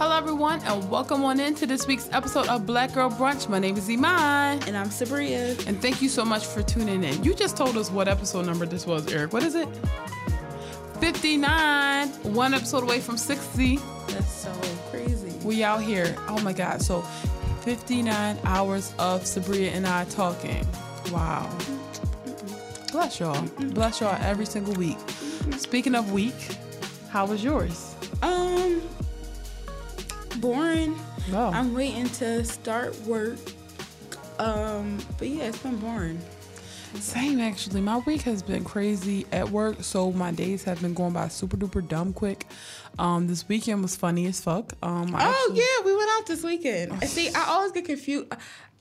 Hello, everyone, and welcome on into this week's episode of Black Girl Brunch. My name is Iman. And I'm Sabria. And thank you so much for tuning in. You just told us what episode number this was, Eric. What is it? 59. One episode away from 60. That's so crazy. We out here. Oh my God. So 59 hours of Sabria and I talking. Wow. Bless y'all. Bless y'all every single week. Speaking of week, how was yours? Um, boring. Oh. I'm waiting to start work. Um, but yeah, it's been boring. Same actually. My week has been crazy at work, so my days have been going by super duper dumb quick. Um, this weekend was funny as fuck. Um, Oh actually- yeah, we went out this weekend. See, I always get confused.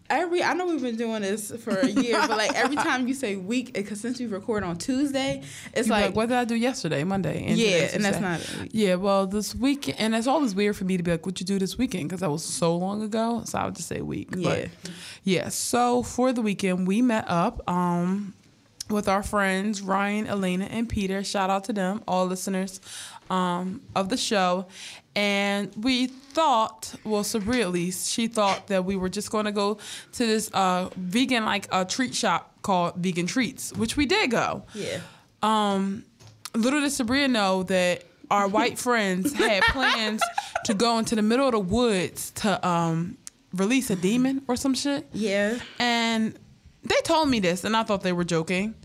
Every I know we've been doing this for a year, but like every time you say week, because since we record on Tuesday, it's like, like, what did I do yesterday, Monday? And yeah, and that's not. Yeah, well, this week, and it's always weird for me to be like, "What you do this weekend?" Because that was so long ago. So I would just say week. Yeah. But yeah. So for the weekend, we met up um, with our friends Ryan, Elena, and Peter. Shout out to them, all listeners um, of the show. And we thought, well, Sabria at least, she thought that we were just going to go to this uh, vegan like a treat shop called Vegan Treats, which we did go. Yeah. Um, little did Sabria know that our white friends had plans to go into the middle of the woods to um, release a demon or some shit. Yeah. And they told me this, and I thought they were joking.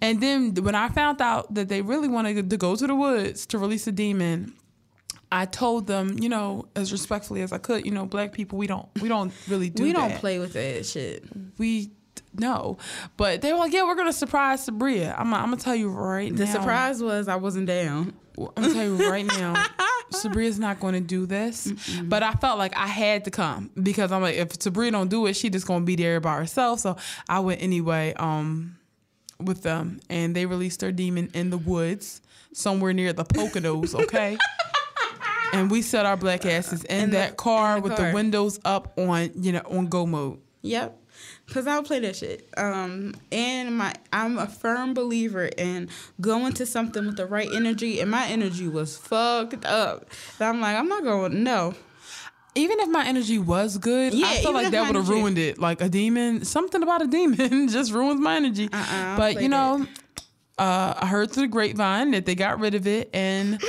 And then when I found out that they really wanted to go to the woods to release a demon, I told them, you know, as respectfully as I could, you know, black people, we don't, we don't really do. That. We don't that. play with that shit. We no, but they were like, yeah, we're gonna surprise Sabria. I'm, I'm gonna tell you right The now. surprise was I wasn't down. I'm gonna tell you right now, Sabria's not going to do this. But I felt like I had to come because I'm like, if Sabria don't do it, she just gonna be there by herself. So I went anyway. Um, with them, and they released their demon in the woods somewhere near the Poconos. Okay. And we set our black asses in, In the- that car in the with car. the windows up on, you know, on go mode. Yep. Cause I'll play that shit. Um, and my I'm a firm believer in going to something with the right energy, and my energy was fucked up. And I'm like, I'm not going. No. even if my energy was good, Yeah, I feel like that would have ruined it. Like a demon, something about a demon just ruins my energy. Uh-uh, but you know, uh, I heard through the grapevine that they got rid of it, and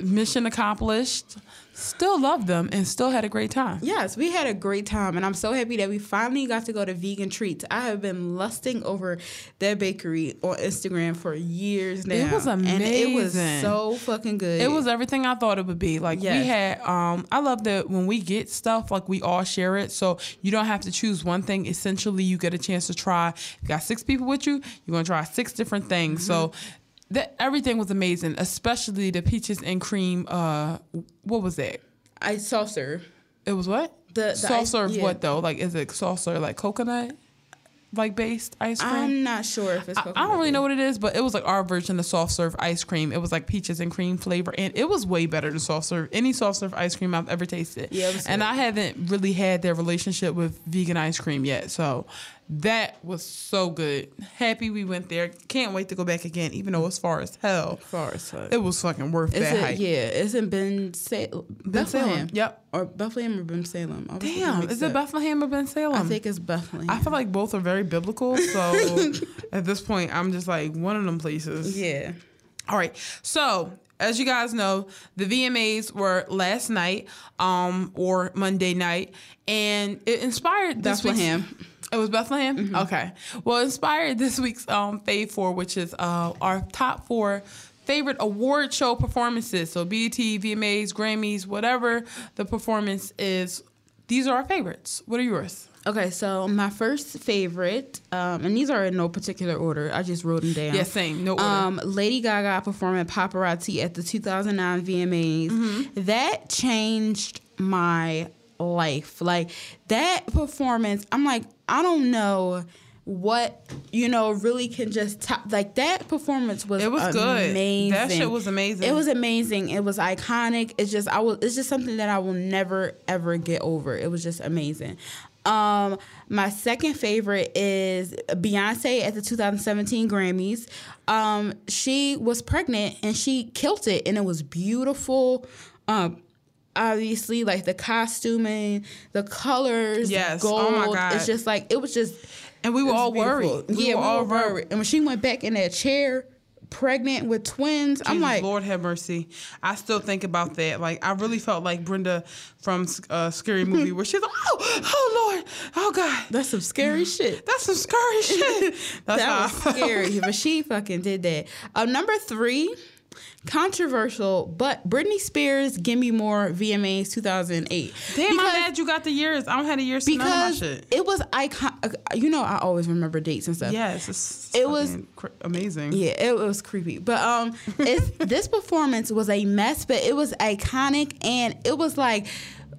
mission accomplished. Still loved them and still had a great time. Yes, we had a great time, and I'm so happy that we finally got to go to Vegan Treats. I have been lusting over that bakery on Instagram for years now. It was and it was so fucking good. It was everything I thought it would be. Like we had um I love that when we get stuff like we all share it. So you don't have to choose one thing. Essentially you get a chance to try. You got six people with you, you're gonna try six different things. So Mm-hmm. That everything was amazing, especially the peaches and cream uh what was that? I serve. It was what? The- the soft ice- yeah. what though? Like is it saucer like coconut like based ice cream? I'm not sure if it's. I, I don't really know what it is, but it was like our version of soft serve ice cream. It was like peaches and cream flavor, and it was way better than soft serve any soft serve ice cream I've ever tasted. Yeah, and good. I haven't really had their relationship with vegan ice cream yet, so that was so good. Happy we went there. Can't wait to go back again, even though it's far as hell. Far as fuck. It was fucking worth Is that it? hype. Yeah, it's in Ben Sa- Bensalem. Bethlehem. Yep. Or Bethlehem or Bensalem. I was getting Damn, is it up. Bethlehem or Bensalem? I think it's Bethlehem. I feel like both are very biblical, so at this point, I'm just like one of them places. yeah. All right. So, as you guys know, the VMAs were last night, um, or Monday night, and it inspired this week's- Bethlehem. It was Bethlehem. Okay. Well, inspired this week's um Fave Four, which is uh our top four favorite award show performances. So BET, VMAs, Grammys, whatever the performance is. These are our favorites. What are yours? Okay, so my first favorite, um, and these are in no particular order. I just wrote them down. Yeah, same. No order. Um, Lady Gaga performing Paparazzi at the 2009 VMAs. Mm-hmm. That changed my life. Like that performance, I'm like, I don't know what you know really can just top like that performance was It was good. amazing. That shit was amazing. It was amazing. It was iconic. It's just I will it's just something that I will never ever get over. It was just amazing. Um, my second favorite is Beyonce at the 2017 Grammys. Um, she was pregnant and she killed it, and it was beautiful. Um, obviously like the costuming, the colors, Yes. gold. Oh my God. It's just like it was just And we were all beautiful. worried. We yeah, were we all were worried. And when she went back in that chair, pregnant with twins, I'm like, Lord have mercy. I still think about that. Like, I really felt like Brenda from uh, Scary Movie, where she's like, "Oh, oh Lord, oh God, that's some scary shit. that's some scary shit." That's that was scary, but she fucking did that. Um, number three, controversial, but Britney Spears, "Give Me More" VMAs 2008. Damn, I'm Because- you got the years. I don't have the years to none of my because it was icon. You know, I always remember dates and stuff. Yes, it's It was- cr- amazing. Yeah, it was creepy. But um it's this performance was a mess, but it was iconic and it was like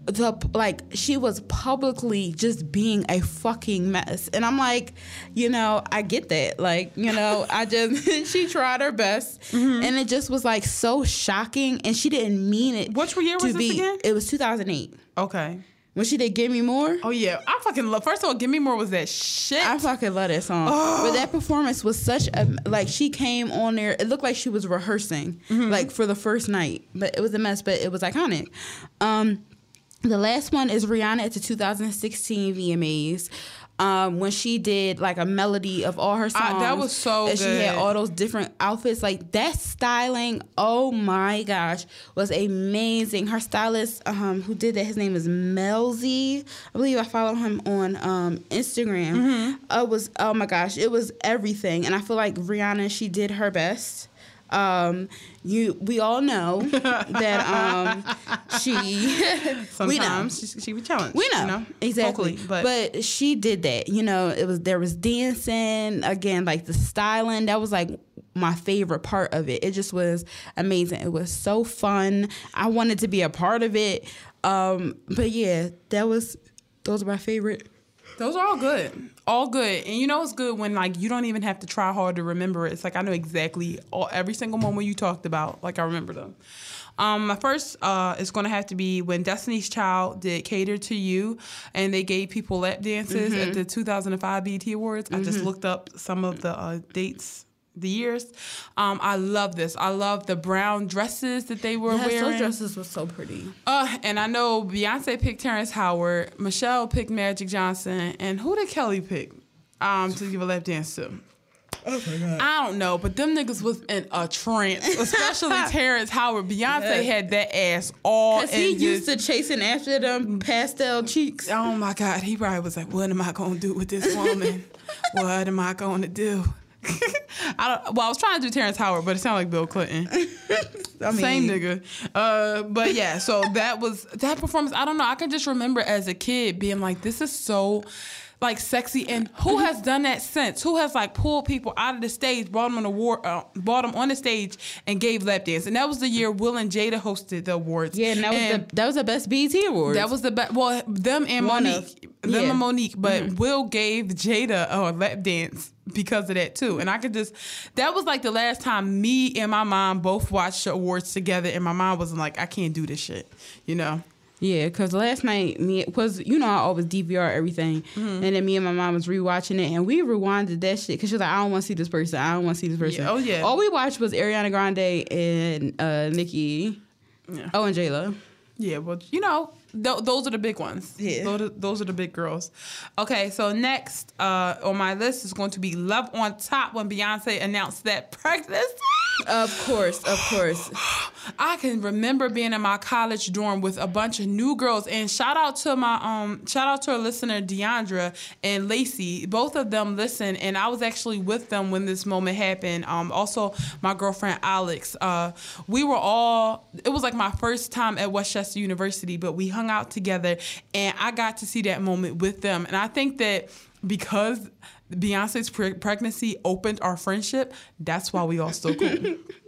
the like she was publicly just being a fucking mess. And I'm like, you know, I get that. Like, you know, I just she tried her best Mm-hmm. and it just was like so shocking and she didn't mean it. Which year to was this be- again? It was 2008. Okay. When she did Give Me More. Oh yeah, I fucking love. First of all, give me more was that shit. I fucking love that song. But that performance was such a like she came on there. It looked like she was rehearsing Mm-hmm. like for the first night, but it was a mess. But it was iconic. Um, the last one is Rihanna at the 2016 VMAs. Um, when she did like a melody of all her songs, Ah, that was so and she had all those different outfits. Like that styling, oh my gosh, was amazing. Her stylist, um, who did that, his name is Melzy. I believe I follow him on um, Instagram. Mm-hmm. It was oh my gosh, it was everything, and I feel like Rihanna, she did her best. Um, you, we all know that um, she, we know. Sometimes she, she would challenge. We know, you know? exactly, Vocally, but, but she did that. You know, it was there was dancing again, like the styling. That was like my favorite part of it. It just was amazing. It was so fun. I wanted to be a part of it. Um, but yeah, that was those are my favorite. those are all good, all good. And you know it's good when like you don't even have to try hard to remember it. It's like I know exactly all every single moment you talked about. Like I remember them. Um, my first uh, is going to have to be when Destiny's Child did "Cater to You," and they gave people lap dances at the 2005 BET Awards. I just looked up some of the uh, dates, the years. Um, I love this. I love the brown dresses that they were Yes, wearing. those dresses were so pretty. Uh, and I know Beyonce picked Terrence Howard, Michelle picked Magic Johnson, and who did Kelly pick? Um, to give a lap dance to. Oh my God. I don't know, but them niggas was in a trance, especially Terrence Howard. Beyonce had that ass all Cause he in used this- to chasing after them pastel cheeks. Oh my God, he probably was like, "What am I gonna do with this woman? what am I gonna do?" I don't. Well, I was trying to do Terrence Howard, but it sounded like Bill Clinton. I mean, Same nigga. Uh, but yeah, so that was that performance. I don't know. I can just remember as a kid being like, "This is so." Like sexy, and who has done that since? Who has like pulled people out of the stage, brought them on the war, uh, brought them on the stage, and gave lap dance? And that was the year Will and Jada hosted the awards. Yeah, and that was the that was the best BET award. That was the best. Well, them and One Mo'Nique, of- them yeah. and Mo'Nique, but Will gave Jada a lap dance because of that too. And I could just, that was like the last time me and my mom both watched the awards together, and my mom was like, I can't do this shit, you know. Yeah, because last night me was you know I always DVR everything, Mm-hmm. and then me and my mom was rewatching it, and we rewinded that shit because she was like, I don't want to see this person, I don't want to see this person. Yeah, oh, yeah. All we watched was Ariana Grande and uh, Nicki. Yeah. Oh, and J Lo. Yeah, well, you know, th- those are the big ones. Yeah. Those are, those are the big girls. Okay, so next uh, on my list is going to be Love on Top when Beyonce announced that pregnancy. Of course, of course. I can remember being in my college dorm with a bunch of new girls, and shout out to my um, shout out to our listener Deandra and Lacey. Both of them listen, and I was actually with them when this moment happened. Um, also my girlfriend Alex. Uh, we were all. It was like my first time at West Chester University, but we hung out together, and I got to see that moment with them, and I think that because Beyonce's pre- pregnancy opened our friendship, that's why we all still cool.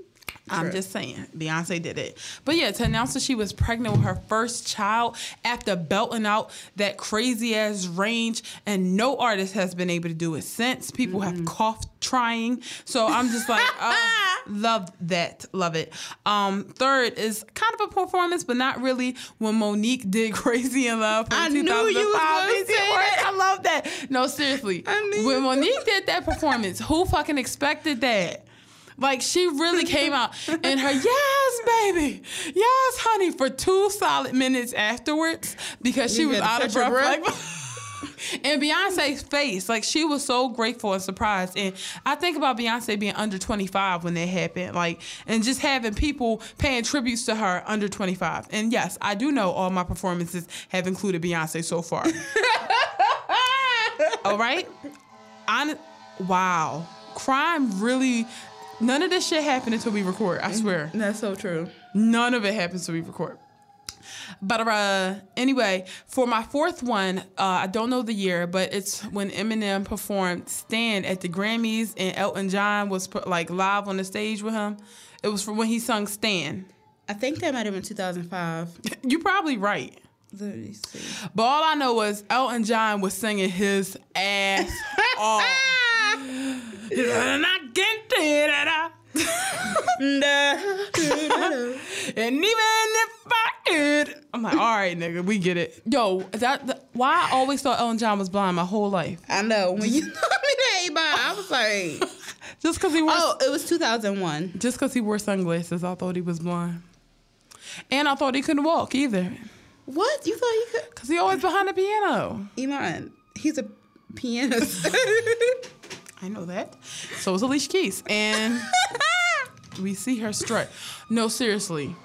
I'm just saying, Beyonce did it. But yeah, to announce that she was pregnant with her first child after belting out that crazy ass range, and no artist has been able to do it since. People have coughed trying. So I'm just like, oh, love that. Love it. Um, third is kind of a performance, but not really when Mo'Nique did Crazy in Love. I knew you was 2005 gonna say Awards. I love that. No, seriously. When Mo'Nique did that performance, who fucking expected that? Like she really came out and her yes, baby, yes, honey, for two solid minutes afterwards because she You was out of breath. breath? And Beyonce's face, like she was so grateful and surprised. And I think about Beyonce being under 25 when that happened, like, and just having people paying tributes to her under 25. And yes, I do know all my performances have included Beyonce so far. all right, on wow, crime really. None of this shit happened until we record. I swear. That's so true. None of it happens till we record. But uh, anyway, for my fourth one, uh, I don't know the year, but it's when Eminem performed "Stan" at the Grammys, and Elton John was put, like live on the stage with him. It was for when he sung "Stan." I think that might have been 2005. You're probably right, Let me see. but all I know was Elton John was singing his ass off. And I can't do that. And even if I could, I'm like, all right, nigga, we get it. Yo, that, that why I always thought Elton John was blind my whole life. I know. When you told me that, Iman, I was like, Just because he wore, oh, it was 2001. just because he wore sunglasses, I thought he was blind. And I thought he couldn't walk either, What? You thought he could? cause he always behind the piano. Iman, he's a pianist. I know that. So is Alicia Keys, and we see her strut. No, seriously.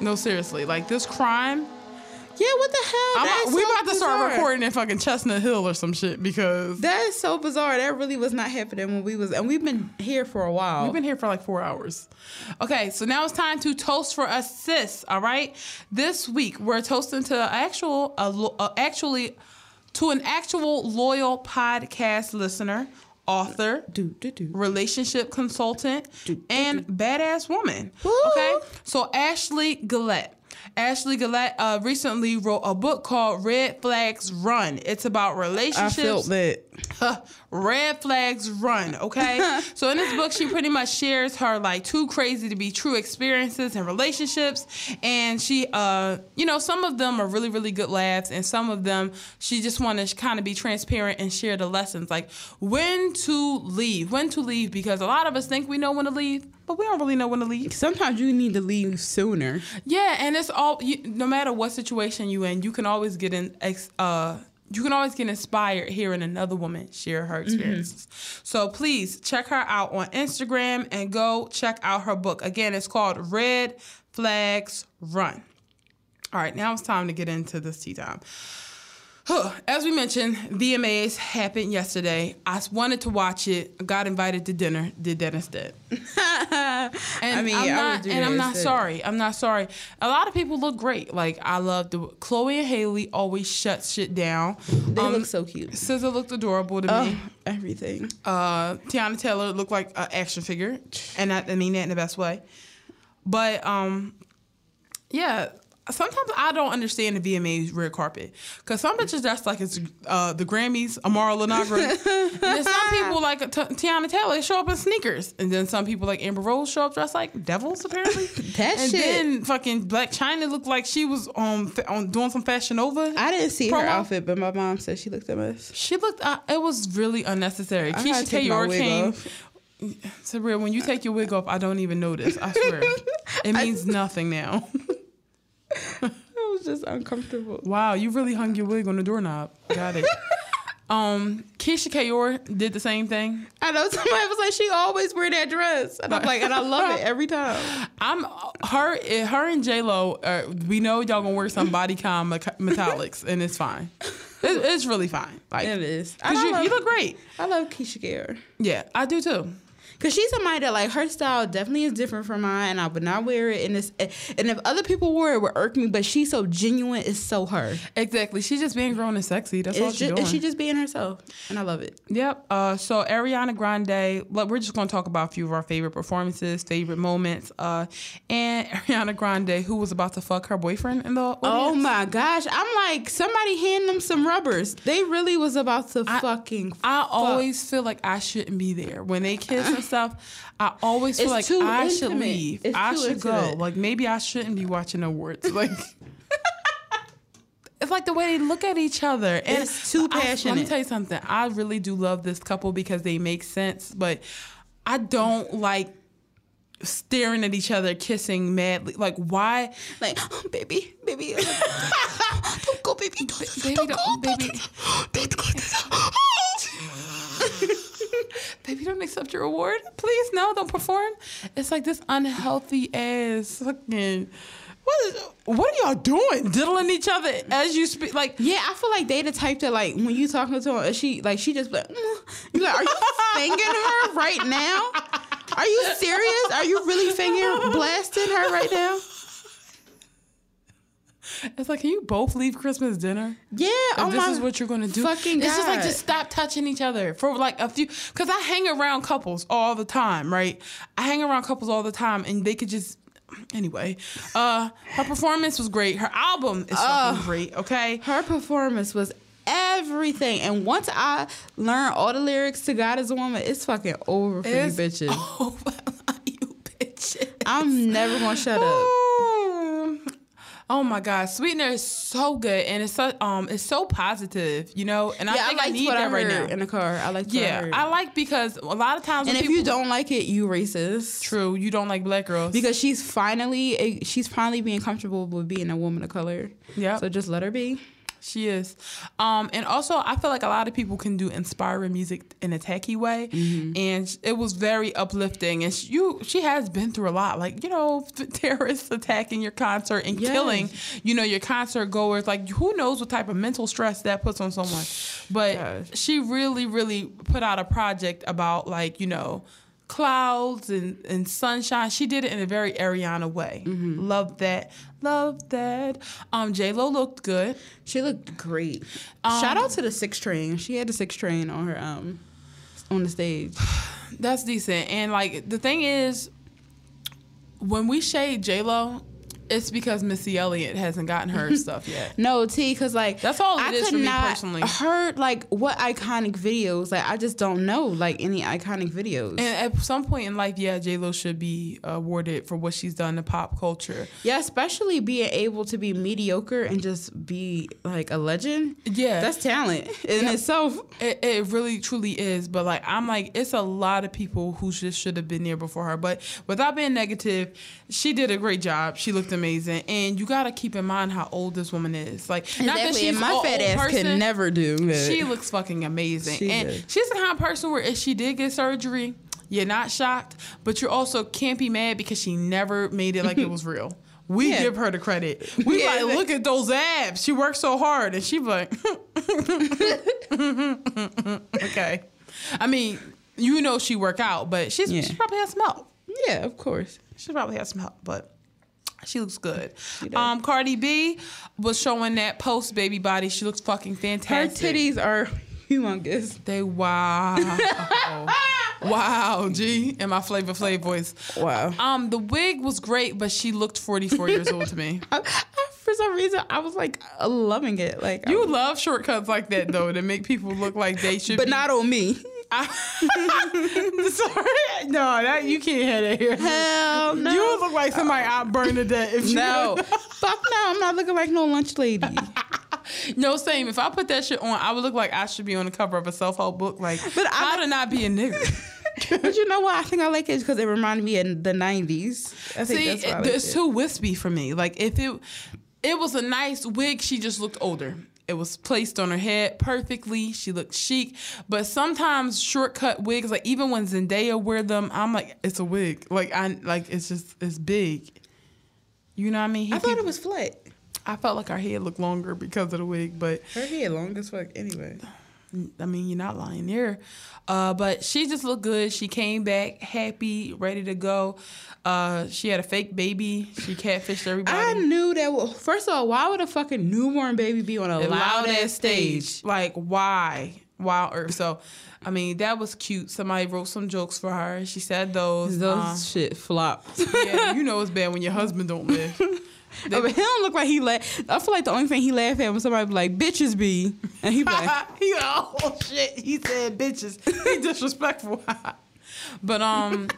No, seriously. Like this crime. yeah, what the hell? I'm, That is we so about to start bizarre. recording in fucking Chestnut Hill or some shit because That is so bizarre. That really was not happening when we was, and we've been here for a while. We've been here for like four hours. Okay, so now it's time to toast for us, sis. All right, this week we're toasting to actual, a, uh, actually, to an actual loyal podcast listener, author, do do do. relationship consultant, and badass woman. Woo. Okay, so Ashley Gillette. Ashley Gillette uh, recently wrote a book called Red Flags Run. It's about relationships. I felt that. red flags run okay? So in this book she pretty much shares her like too crazy to be true experiences and relationships. And she uh you know some of them are really really good laughs. And some of them she just want to kind of be transparent and share the lessons. Like when to leave. When to leave because a lot of us think we know when to leave but we don't really know when to leave. Sometimes you need to leave sooner. yeah, and it's all you, no matter what situation you in, you can always get in. ex- Uh, you can always get inspired hearing another woman share her mm-hmm. experiences. So please check her out on Instagram and go check out her book. Again, it's called Red Flags Run. All right, now it's time to get into this tea time. As we mentioned, VMAs happened yesterday. I wanted to watch it. Got invited to dinner. Did that instead. And I mean, I'm I not, would do and I'm not instead. sorry. I'm not sorry. A lot of people look great. Like I love the Chloe and Halle always shut shit down. They Um, look so cute. SZA looked adorable to Oh, me. everything. Uh, Teyana Taylor looked like an action figure, and I, I mean that in the best way. But um, yeah. Sometimes I don't understand the VMA's red carpet because some bitches dress like it's uh, the Grammys, Amara La Negra. and then some people like T- Teyana Taylor show up in sneakers, and then some people like Amber Rose show up dressed like devils apparently. That and shit. then fucking Blac Chyna looked like she was on, on doing some Fashion Nova. I didn't see her outfit, but my mom said she looked a mess. She looked. Uh, it was really unnecessary. I Keisha my came. real, when you take your wig off, I don't even notice. I swear, it means nothing now. It was just uncomfortable. wow, you really hung your wig on the doorknob. Got it. um, Keisha Kayor did the same thing. I know somebody was like, she always wear that dress, and I'm like, and I love it every time. I'm her. Her and J Lo. Uh, we know y'all gonna wear some bodycon metallics, and it's fine. It, it's really fine. Like, It is. cause I you, love- you look great. I love Keisha Gare. Yeah, I do too. Cause she's somebody that like her style definitely is different from mine, and I would not wear it. And it's and if other people wore it, it would irk me. But she's so genuine, it's so her. Exactly. She's just being grown and sexy. That's all she's just, doing. and she just being herself, and I love it. Yep. Uh, so Ariana Grande, look, we're just going to talk about a few of our favorite performances, favorite moments, uh, and Ariana Grande, who was about to fuck her boyfriend in the audience. Oh my gosh, I'm like somebody hand them some rubbers. They really was about to fucking. I fuck. always feel like I shouldn't be there when they kiss stuff. I always feel It's like I should leave. It's I should go. Like maybe I shouldn't be watching awards. Like it's like the way they look at each other. And It's too I- let me tell you something. I really do love this couple because they make sense, but I don't like staring at each other, kissing madly. Like why? Like, oh, baby, baby, don't go, baby, don't, Baby, don't, don't, go, baby, don't go. baby, don't accept your award. Please, no, don't perform. It's like this unhealthy ass fucking. What is? What are y'all doing? Diddling each other as you speak? Like Yeah, I feel like they the type that like when you talking to her, she like she just like, mm. you like, are you fingering her right now? Are you serious? Are you really fingering blasting her right now? it's like, can you both leave Christmas dinner? Yeah. Oh this is what you're gonna do. Fucking it's just like just stop touching each other for like a few. Because I hang around couples all the time, right? I hang around couples all the time, and they could just. Anyway, uh, her performance was great. Her album is fucking great. Okay, her performance was everything. And once I learn all the lyrics to God is a Woman, it's fucking over for It's you bitches. over, you bitches. I'm never gonna shut up. Oh, my god, Sweetener is so good, and it's so um, it's so positive, you know. And I Yeah, I, think I, liked need that I right now. in the car. I liked what I yeah. I like because a lot of times, and if you don't like it, you racist. true, you don't like black girls Because she's finally she's finally being comfortable with being a woman of color. Yep. So just let her be. She is. Um, and also, I feel like a lot of people can do inspiring music in a tacky way. And it was very uplifting. And she, you, she has been through a lot. Like, you know, terrorists attacking your concert and Yes. killing, you know, your concert goers. Like, who knows what type of mental stress that puts on someone. But Gosh. she really, really put out a project about, like, you know, clouds and, and sunshine. She did it in a very Ariana way. Love that. Love that. Um, J Lo looked good. She looked great. Shout out to the six train. She had the six train on her um on the stage. That's decent. And like the thing is, when we shade J Lo, it's because Missy Elliott hasn't gotten her stuff yet. No, T, because like That's all it I could not personally. heard like what iconic videos. Like I just don't know like any iconic videos. And at some point in life, yeah, J Lo should be uh, awarded for what she's done to pop culture. yeah, especially being able to be mediocre and just be like a legend. Yeah, That's talent in itself. It, it really truly is, but like I'm like it's a lot of people who just should have been there before her. But without being negative, she did a great job. She looked amazing, and you got to keep in mind how old this woman is. Like not that Exactly. she's And my fat ass person, can never do that. She looks fucking amazing, She and she's the kind of person where if she did get surgery, you're not shocked, but you also can't be mad because she never made it like it was real. We Yeah. give her the credit. We Yeah. like look at those abs. She worked so hard, and she like, okay. I mean, you know she work out, but she's Yeah. she probably has some help. yeah, of course. She probably has some help, but she looks good. does. Um, Cardi B was showing that post baby body. She looks fucking fantastic. Her titties are humongous. They wow. wow, G, in my Flavor Flav voice. Wow. Um, the wig was great, but she looked 44 years old to me. I, I- for some reason, I was like loving it. Like, You I- love shortcuts like that though to make people look like they should but be. not on me. Sorry. No, that you can't have that here. Hell no. You would look like somebody out Bernadette if you no, fuck no. I'm not looking like no lunch lady. No, same. If I put that shit on, I would look like I should be on the cover of a self help book. Like, But I- how to not be a nigga. but you know what? I think I like it because it reminded me of the '90s. I think See, that's why I it, like it's it. too wispy for me. Like, if it it was a nice wig, she just looked older. It was placed on her head perfectly. She looked chic. But sometimes shortcut wigs, like even when Zendaya wear them, I'm like, it's a wig. Like I like it's just it's big. You know what I mean? I thought People- it was flat. I felt like her head looked longer because of the wig, but Her hair long as fuck. Anyway. I mean, you're not lying there. Uh, but she just looked good. She came back happy, ready to go. Uh, she had a fake baby. She catfished everybody. I knew that. Well, first of all, why would a fucking newborn baby be on a loud ass stage? Like, why? Wow, Earth. So, I mean, that was cute. Somebody wrote some jokes for her. She said those. Those uh, shit flopped. yeah, you know it's bad when your husband don't live. They- Oh, but he don't look like he laugh. I feel like the only thing he laugh at when somebody be like bitches be, and he be like, he oh shit. He said bitches. He disrespectful. but um,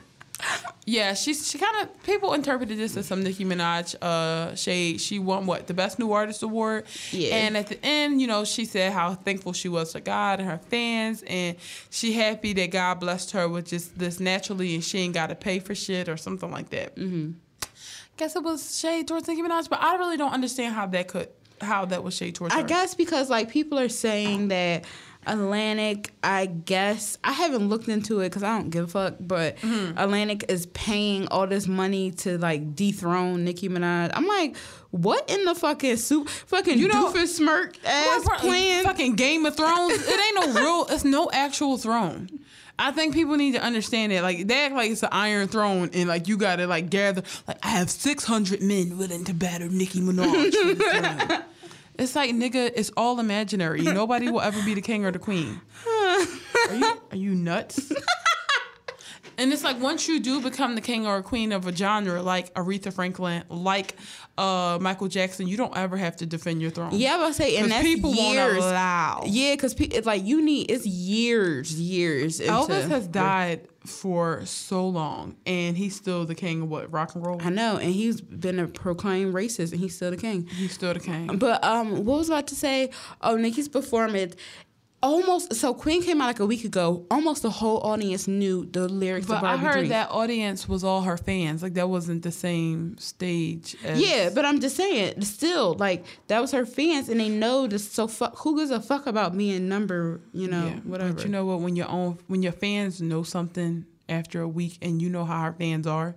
Yeah, she's she kind of people interpreted this as some Nicki Minaj uh shade. She won what the best new artist award. Yeah. And at the end, you know, she said how thankful she was to God and her fans, and she happy that God blessed her with just this naturally, and she ain't got to pay for shit or something like that. Mm-hmm. Guess it was shade towards Nicki Minaj, but I really don't understand how that could how that was shade towards I her. guess because like people are saying that Atlantic, I guess I haven't looked into it because I don't give a fuck. But Mm-hmm. Atlantic is paying all this money to like dethrone Nicki Minaj. I'm like, what in the fucking soup? Fucking You know- doofus smirk ass plan. Fucking Game of Thrones. It ain't no real. It's no actual throne. I think people need to understand that. Like they act like it's an Iron Throne, and like you gotta like gather. Like I have six hundred men willing to batter Nicki Minaj. for the throne. it's like nigga, it's all imaginary. Nobody will ever be the king or the queen. Are you are you nuts? And it's like once you do become the king or queen of a genre, like Aretha Franklin, like uh, Michael Jackson, you don't ever have to defend your throne. yeah, I say, and that's people won't years. allow. Yeah, because pe- it's like you need it's years, years. Into, Elvis has died for so long, and he's still the king of what rock and roll. I know, and he's been a proclaimed racist, and he's still the king. He's still the king. But um, what was I about to say? Oh, Nicki's performance. Almost so Queen came out like a week ago. Almost the whole audience knew the lyrics But I heard Dream. that audience was all her fans. Like that wasn't the same stage. As, Yeah, but I'm just saying, still, like that was her fans, and they know this. So fuck, who gives a fuck about being number? You know, yeah. whatever. But you know what? When your own, when your fans know something after a week, and you know how her fans are,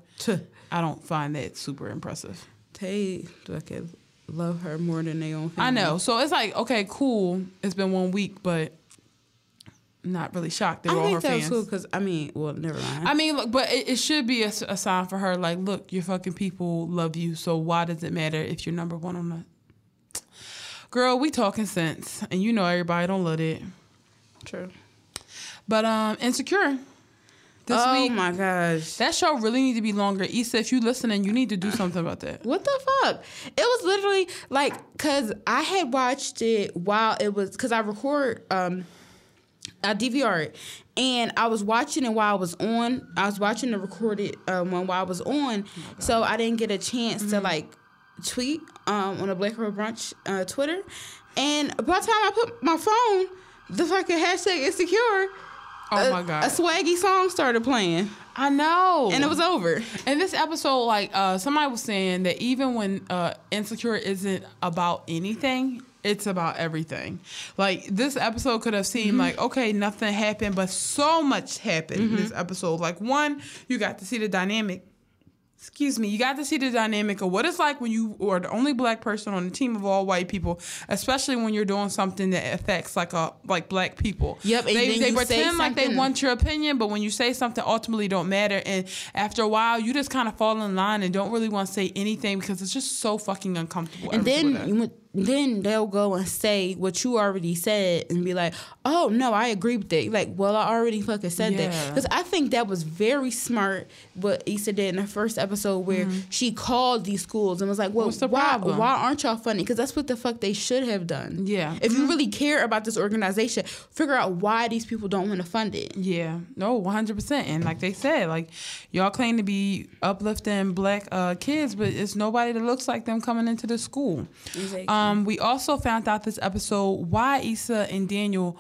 I don't find that super impressive. they fucking love her more than they own. Family. I know. So it's like, okay, cool. It's been one week, but not really shocked. They I were all her think that fans. cool because I mean, well, never mind. I mean, look, but it, it should be a sign for her. Like, look, your fucking people love you. So why does it matter if you're number one on the? Girl, we talking sense, and you know everybody don't love it. True. But um, insecure. This oh week, my gosh. that show really need to be longer. Issa, if you listening, you need to do something about that. What the fuck? It was literally like cuz I had watched it while it was cuz I record um I DVR it and I was watching it while I was on. I was watching the recorded um one while I was on. so I didn't get a chance to like tweet um on the Black Girl Brunch uh, Twitter. And by the time I put my phone, the fucking hashtag insecure Oh my god, a swaggy song started playing I know, and it was over. In this episode, like uh, somebody was saying that even when uh, insecure isn't about anything, it's about everything. Like this episode could have seemed like okay, nothing happened, but so much happened in this episode. Like one, you got to see the dynamic. Excuse me, you got to see the dynamic of what it's like when you are the only black person on a team of all white people, especially when you're doing something that affects like a like black people. Yep, they, they pretend like they want your opinion, but when you say something ultimately don't matter. And after a while, you just kind of fall in line and don't really want to say anything because it's just so fucking uncomfortable. And then you would- then they'll go and say what you already said and be like, "Oh no, I agree with that." Like, well, I already fucking said that because I think that was very smart what Issa did in the first episode where she called these schools and was like, "Well, Mm-hmm. What's the why problem? why aren't y'all funny?" Because that's what the fuck they should have done. Yeah. If you really care about this organization, figure out why these people don't want to fund it. Yeah, no, one hundred percent. And like they said, like y'all claim to be uplifting black uh, kids, but it's nobody that looks like them coming into the school. Exactly. Um, Um, we also found out this episode why Issa and Daniel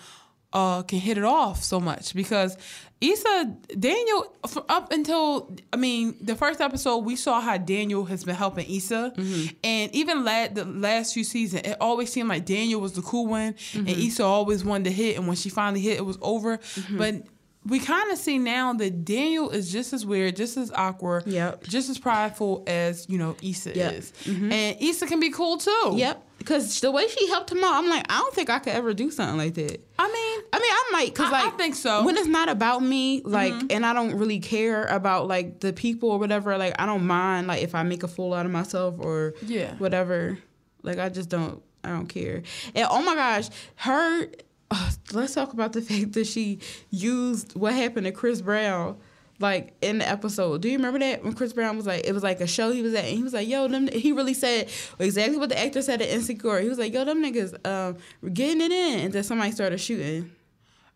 uh, can hit it off so much because Issa Daniel up until I mean the first episode we saw how Daniel has been helping Issa mm-hmm. and even la- the last few seasons it always seemed like Daniel was the cool one and mm-hmm. Issa always wanted to hit and when she finally hit it was over mm-hmm. but we kind of see now that Daniel is just as weird, just as awkward, Yep. just as prideful as you know Issa Yep. is, and Issa can be cool too. Yep. Because the way she helped him out, I'm like, I don't think I could ever do something like that. I mean, I mean, I might, cause I- I like think so. Mm-hmm. When it's not about me, like, and I don't really care about like the people or whatever. Like, I don't mind like if I make a fool out of myself or Yeah. whatever. Like, I just don't, I don't care. And oh my gosh, her. uh, let's talk about the fact that she used what happened to Chris Brown. Like in the episode, do you remember that when Chris Brown was like, it was like a show he was at, and he was like, "Yo, them." He really said exactly what the actor said at Insecure. He was like, "Yo, them niggas, um, were getting it in," and then somebody started shooting.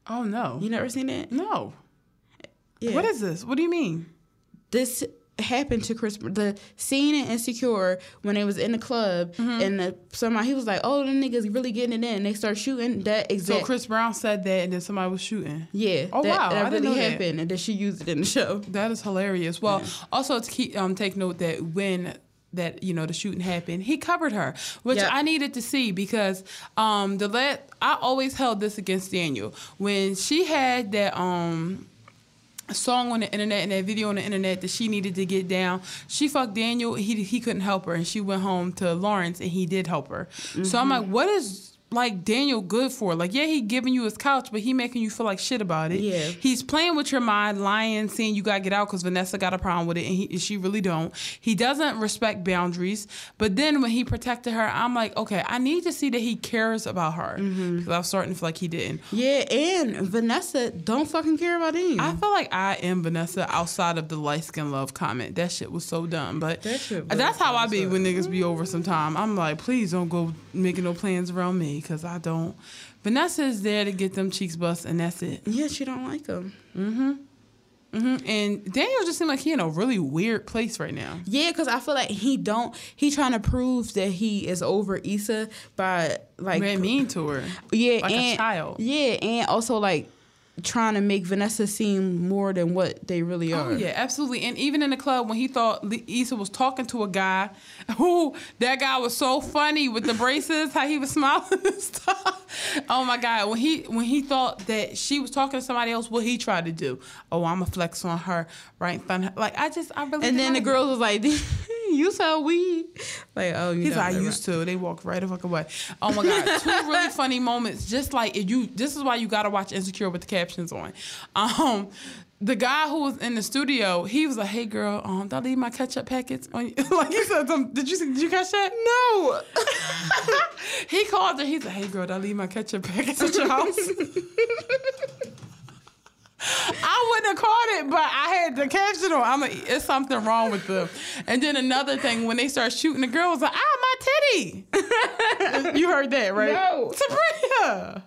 oh no, You never seen that? no. Yeah. What is this? What do you mean? this happened to Chris. The scene in Insecure when it was in the club Mm-hmm. and the, somebody he was like, "Oh, the niggas really getting it in." And they start shooting. That exact So. Chris Brown said that, and then somebody was shooting. yeah. Oh, that, wow, I That didn't really know that. happened, and then she used it in the show. That is hilarious. Well, also to keep um take note that when that you know the shooting happened, he covered her, which Yep. I needed to see because um the let I always held this against Daniel when she had that um song on the internet and that video on the internet that she needed to get down. She fucked Daniel. He he couldn't help her, and she went home to Lawrence, and he did help her. So I'm mm-hmm. like, what is like Daniel good for? Like, yeah, he giving you his couch, but he making you feel like shit about it. Yeah. he's playing with your mind, lying, saying you gotta get out because Vanessa got a problem with it, and, he, and she really don't. He doesn't respect boundaries. But then when he protected her, I'm like, okay, I need to see that he cares about her mm-hmm. because I was starting to feel like he didn't. Yeah, and Vanessa don't fucking care about him. I feel like I am Vanessa outside of the light skin love comment. That shit was so dumb. But That that's how I be when niggas be over sometime. I'm like, please don't go making no plans around me because I don't. Vanessa is there to get them cheeks bust and that's it. yeah, she don't like him. hmm Mm-hmm. And Daniel just seemed like he in a really weird place right now. Yeah, because I feel like he don't. He trying to prove that he is over Issa by like Being mean to her. yeah, like a child. Yeah, and also like trying to make Vanessa seem more than what they really oh, are. Oh yeah, absolutely. And even in the club when he thought Issa was talking to a guy, who that guy was so funny with the braces, how he was smiling and stuff. Oh my god, when he when he thought that she was talking to somebody else, what he tried to do? Oh, I'ma flex on her right in front of her. Like I just I really And then the girls was like, "You sell weed?" Like, oh, you He's like, I used to. They walk right the fuck away. Oh my god, two really funny moments. Just like if you, this is why you gotta watch Insecure with the captions on. Um, the guy who was in the studio, he was like, "Hey girl, um, did I leave my ketchup packets on you?" like he said, some, "Did you did you catch that?" No. he called her. He's like, "Hey girl, did I leave my ketchup packets at your house?" I wouldn't have caught it, but I had the caption on. I'm like, it's something wrong with them. And then another thing, when they start shooting, the girl was like, ah, my titty. you heard that, right? No. Sabria.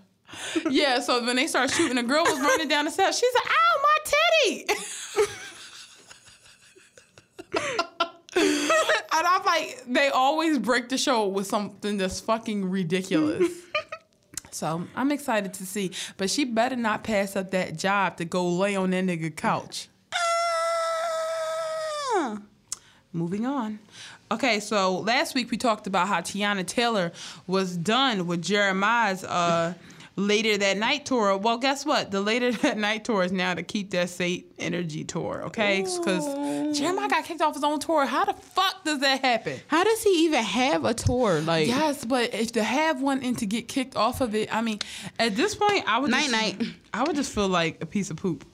Yeah, so when they start shooting, the girl was running down the steps. She's like, ow, my titty. and I'm like, they always break the show with something that's fucking ridiculous. So I'm excited to see. But she better not pass up that job to go lay on that nigga couch. Ah. Moving on. Okay, so last week we talked about how Teyana Taylor was done with Jeremih's uh, Later That Night tour. Well, guess what? The Later That Night tour is now the Keep That Same Energy tour, okay? Because Jeremih got kicked off his own tour. How the fuck does that happen? How does he even have a tour? Like, Yes, but if to have one and to get kicked off of it, I mean, at this point, I would just, Night, night. I would just feel like a piece of poop.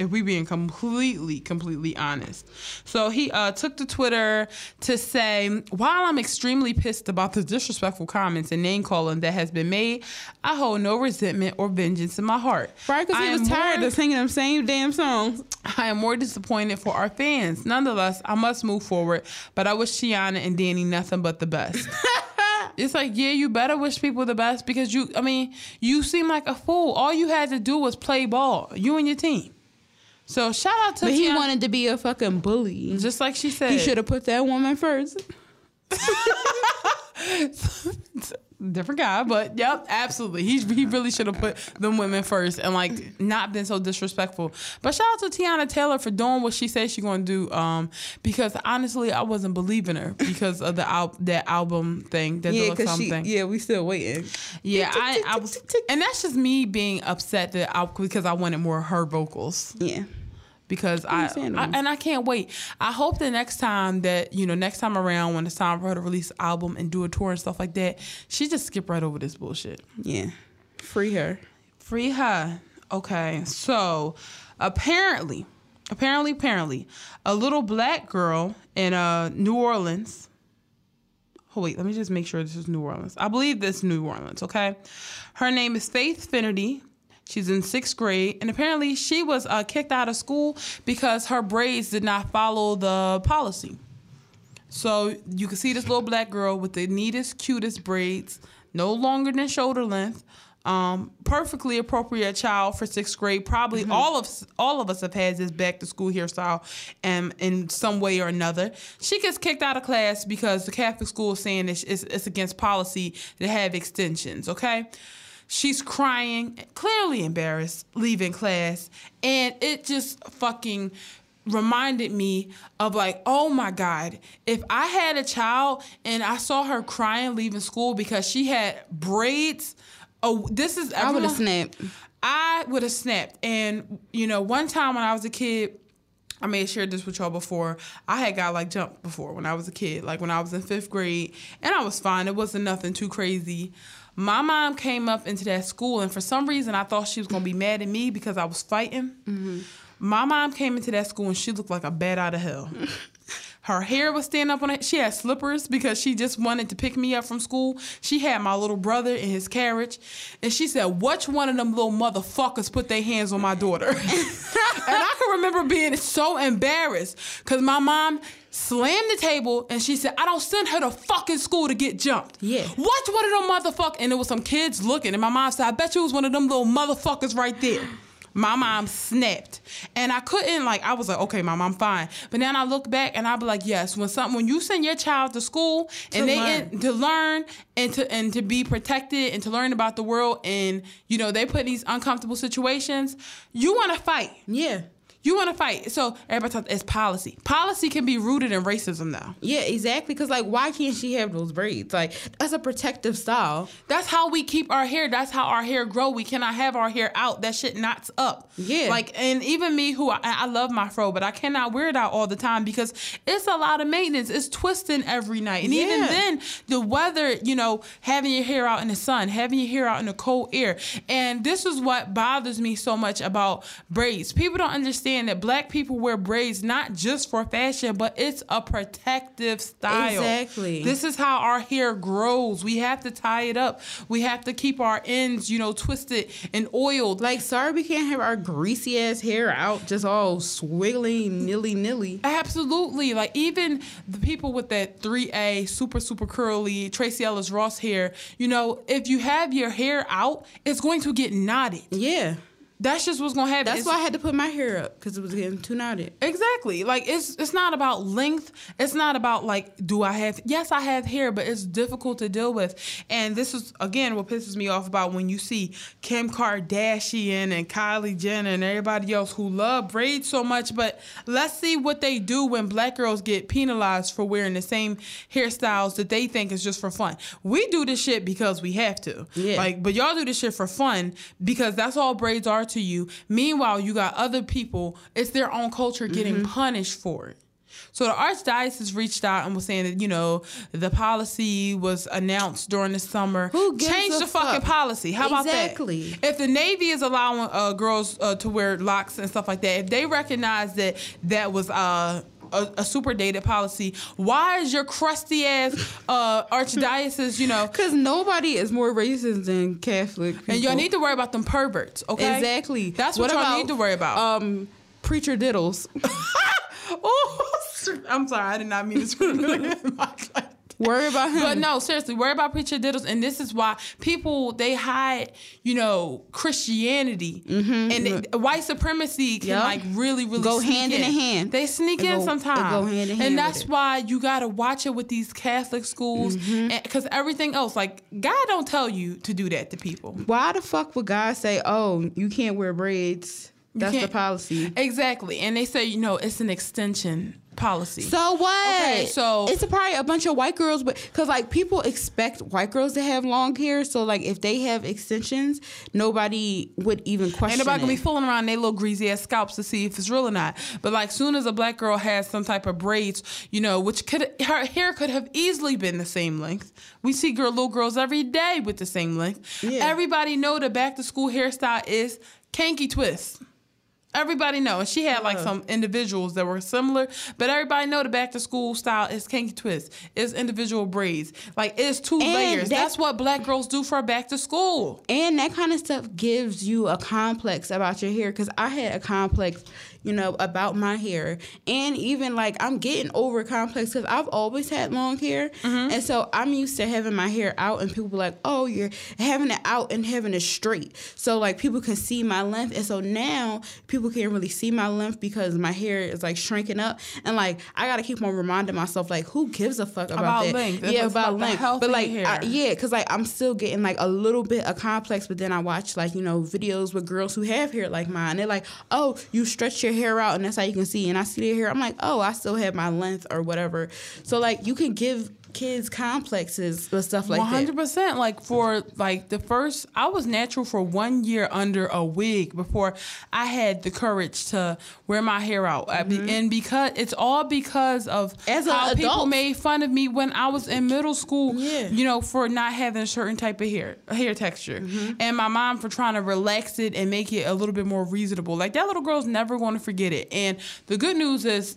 If we being completely, completely honest. So he uh, took to Twitter to say, while I'm extremely pissed about the disrespectful comments and name calling that has been made, I hold no resentment or vengeance in my heart. right? Because he was tired more- of singing them same damn songs. I am more disappointed for our fans. Nonetheless, I must move forward, but I wish Teyana and Danny nothing but the best. it's like, yeah, you better wish people the best because you, I mean, you seem like a fool. All you had to do was play ball, you and your team. So shout out to But he Teyana. wanted to be a fucking bully. just like she said. He should have put that woman first. different guy, but yep, absolutely. He he really should have put them women first and like not been so disrespectful. But shout out to Teyana Taylor for doing what she said she gonna do. Um, because honestly, I wasn't believing her because of the al- that album thing, that Yeah, deluxe because she. thing. Yeah, we still waiting. Yeah, I, I was, tick, tick. and that's just me being upset that I because I wanted more of her vocals Yeah. Because I, I and I can't wait. I hope the next time that you know, next time around when it's time for her to release album and do a tour and stuff like that, she just skip right over this bullshit. Yeah. Free her. Free her. Okay, so apparently, apparently, apparently, a little black girl in uh New Orleans. Oh wait, let me just make sure this is New Orleans. I believe this is New Orleans. Okay, her name is Faith Fennidy. She's in sixth grade, and apparently she was uh, kicked out of school because her braids did not follow the policy. So you can see this little black girl with the neatest, cutest braids, no longer than shoulder length, Um, perfectly appropriate child for sixth grade. Probably Mm-hmm. all of all of us have had this back to school hairstyle, and in some way or another. She gets kicked out of class because the Catholic school is saying it's, it's, it's against policy to have extensions. Okay, she's crying, clearly embarrassed, leaving class, and it just fucking reminded me of like, oh my God, if I had a child and I saw her crying leaving school because she had braids. Oh, this is I would have snapped. I would have snapped. And you know, one time when I was a kid, I may have shared this with y'all before. I had got like jumped before when I was a kid, like when I was in fifth grade, and I was fine. It wasn't nothing too crazy. My mom came up into that school, and for some reason, I thought she was gonna be mad at me because I was fighting. My mom came into that school, and she looked like a bat out of hell. Her hair was standing up on it. She had slippers because she just wanted to pick me up from school. She had my little brother in his carriage. And she said, Which one of them little motherfuckers put their hands on my daughter? and I can remember being so embarrassed because my mom slammed the table and she said, I don't send her to fucking school to get jumped. Yeah. Watch one of them motherfuckers. And there was some kids looking. And my mom said, I bet you it was one of them little motherfuckers right there. My mom snapped. And I couldn't like I was like, okay, mom, I'm fine. But then I look back and I be like, yes, when something when you send your child to school and they learn. to learn and to and to be protected and to learn about the world and you know, they put in these uncomfortable situations, you wanna fight. Yeah. You want to fight. So everybody talks it's policy. Policy can be rooted in racism though. Yeah, exactly. Because like, why can't she have those braids? Like, that's a protective style. That's how we keep our hair. That's how our hair grow. We cannot have our hair out. That shit knots up. Yeah. Like, and even me, who I, I love my fro, but I cannot wear it out all the time because it's a lot of maintenance. It's twisting every night, and even then, the weather. You know, having your hair out in the sun, having your hair out in the cold air, and this is what bothers me so much about braids. People don't understand that black people wear braids not just for fashion, but it's a protective style. Exactly. This is how our hair grows. We have to tie it up. We have to keep our ends, you know, twisted and oiled. Like, sorry, we can't have our greasy ass hair out just all swiggly, nilly nilly. Absolutely. Like even the people with that 3A super super curly Tracee Ellis Ross hair, you know, if you have your hair out, it's going to get knotted. Yeah. That's just what's going to happen. That's It's- why I had to put my hair up because it was getting too knotted. Exactly. Like it's it's not about length. It's not about like do I have yes I have hair, but it's difficult to deal with. And this is again what pisses me off about when you see Kim Kardashian and Kylie Jenner and everybody else who love braids so much, but let's see what they do when black girls get penalized for wearing the same hairstyles that they think is just for fun. We do this shit because we have to. Yeah. Like but y'all do this shit for fun because that's all braids are to you. Meanwhile, you got other people, it's their own culture getting Mm-hmm. punished for it. So the archdiocese reached out and was saying that, you know, the policy was announced during the summer. Who gives Change the fucking policy. How about that? Exactly. that? If the Navy is allowing uh, girls uh, to wear locks and stuff like that, if they recognize that that was uh, a, a super dated policy, why is your crusty ass uh, archdiocese, you know, Because nobody is more racist than Catholic people. and y'all need to worry about them perverts, okay? Exactly. That's what, y'all need to worry about. Um, preacher diddles. oh, I'm sorry, I did not mean to scream. Worry about him. But no, seriously, worry about preacher diddles, and this is why people they hide, you know, Christianity and they- white supremacy can Mm-hmm. Yep. like really, really Go sneak hand in hand. They sneak It in sometimes, go hand in hand and that's why you gotta watch it with these Catholic schools, Mm-hmm. because everything else, like God don't tell you to do that to people. Why the fuck would God say, "Oh, you can't wear braids"? That's the policy. Exactly, and they say you know it's an extension policy. So what? Okay, so- it's probably a bunch of white girls, but because like people expect white girls to have long hair, so like if they have extensions, nobody would even question. Ain't nobody gonna be fooling around their little greasy ass scalps to see if it's real or not. But like, soon as a black girl has some type of braids, you know, which could her hair could have easily been the same length. We see girl, little girls every day with the same length. Yeah. Everybody know the back to school hairstyle is kinky twist. Everybody know, and she had like some individuals that were similar, but everybody know the back to school style is kinky twist. It's individual braids, like it's two And layers. that- That's what black girls do for back to school. And that kind of stuff gives you a complex about your hair. Because I had a complex, you know, about my hair. And even like I'm getting over complex because I've always had long hair. Mm-hmm. And so I'm used to having my hair out and people be like, oh, you're having it out and having it straight. So like people can see my length. And so now people can't really see my length because my hair is like shrinking up. And like I got to keep on reminding myself, like, who gives a fuck about, About that? length. Yeah, about about length. But like, I, yeah, because like I'm still getting like a little bit of complex, but then I watch like you know videos with girls who have hair like mine. They're like, oh, you stretch your hair out, and that's how you can see. And I see their hair. I'm like, oh, I still have my length or whatever. So like you can give kids complexes with stuff like One hundred that. percent. Like for like the first, I was natural for one year under a wig before I had the courage to wear my hair out. Be- And because it's all because of Mm-hmm. As how people made fun of me when I was in middle school. Yeah. You know, for not having a certain type of hair, hair texture, Mm-hmm. and my mom for trying to relax it and make it a little bit more reasonable. Like that little girl's never going to forget it. And the good news is,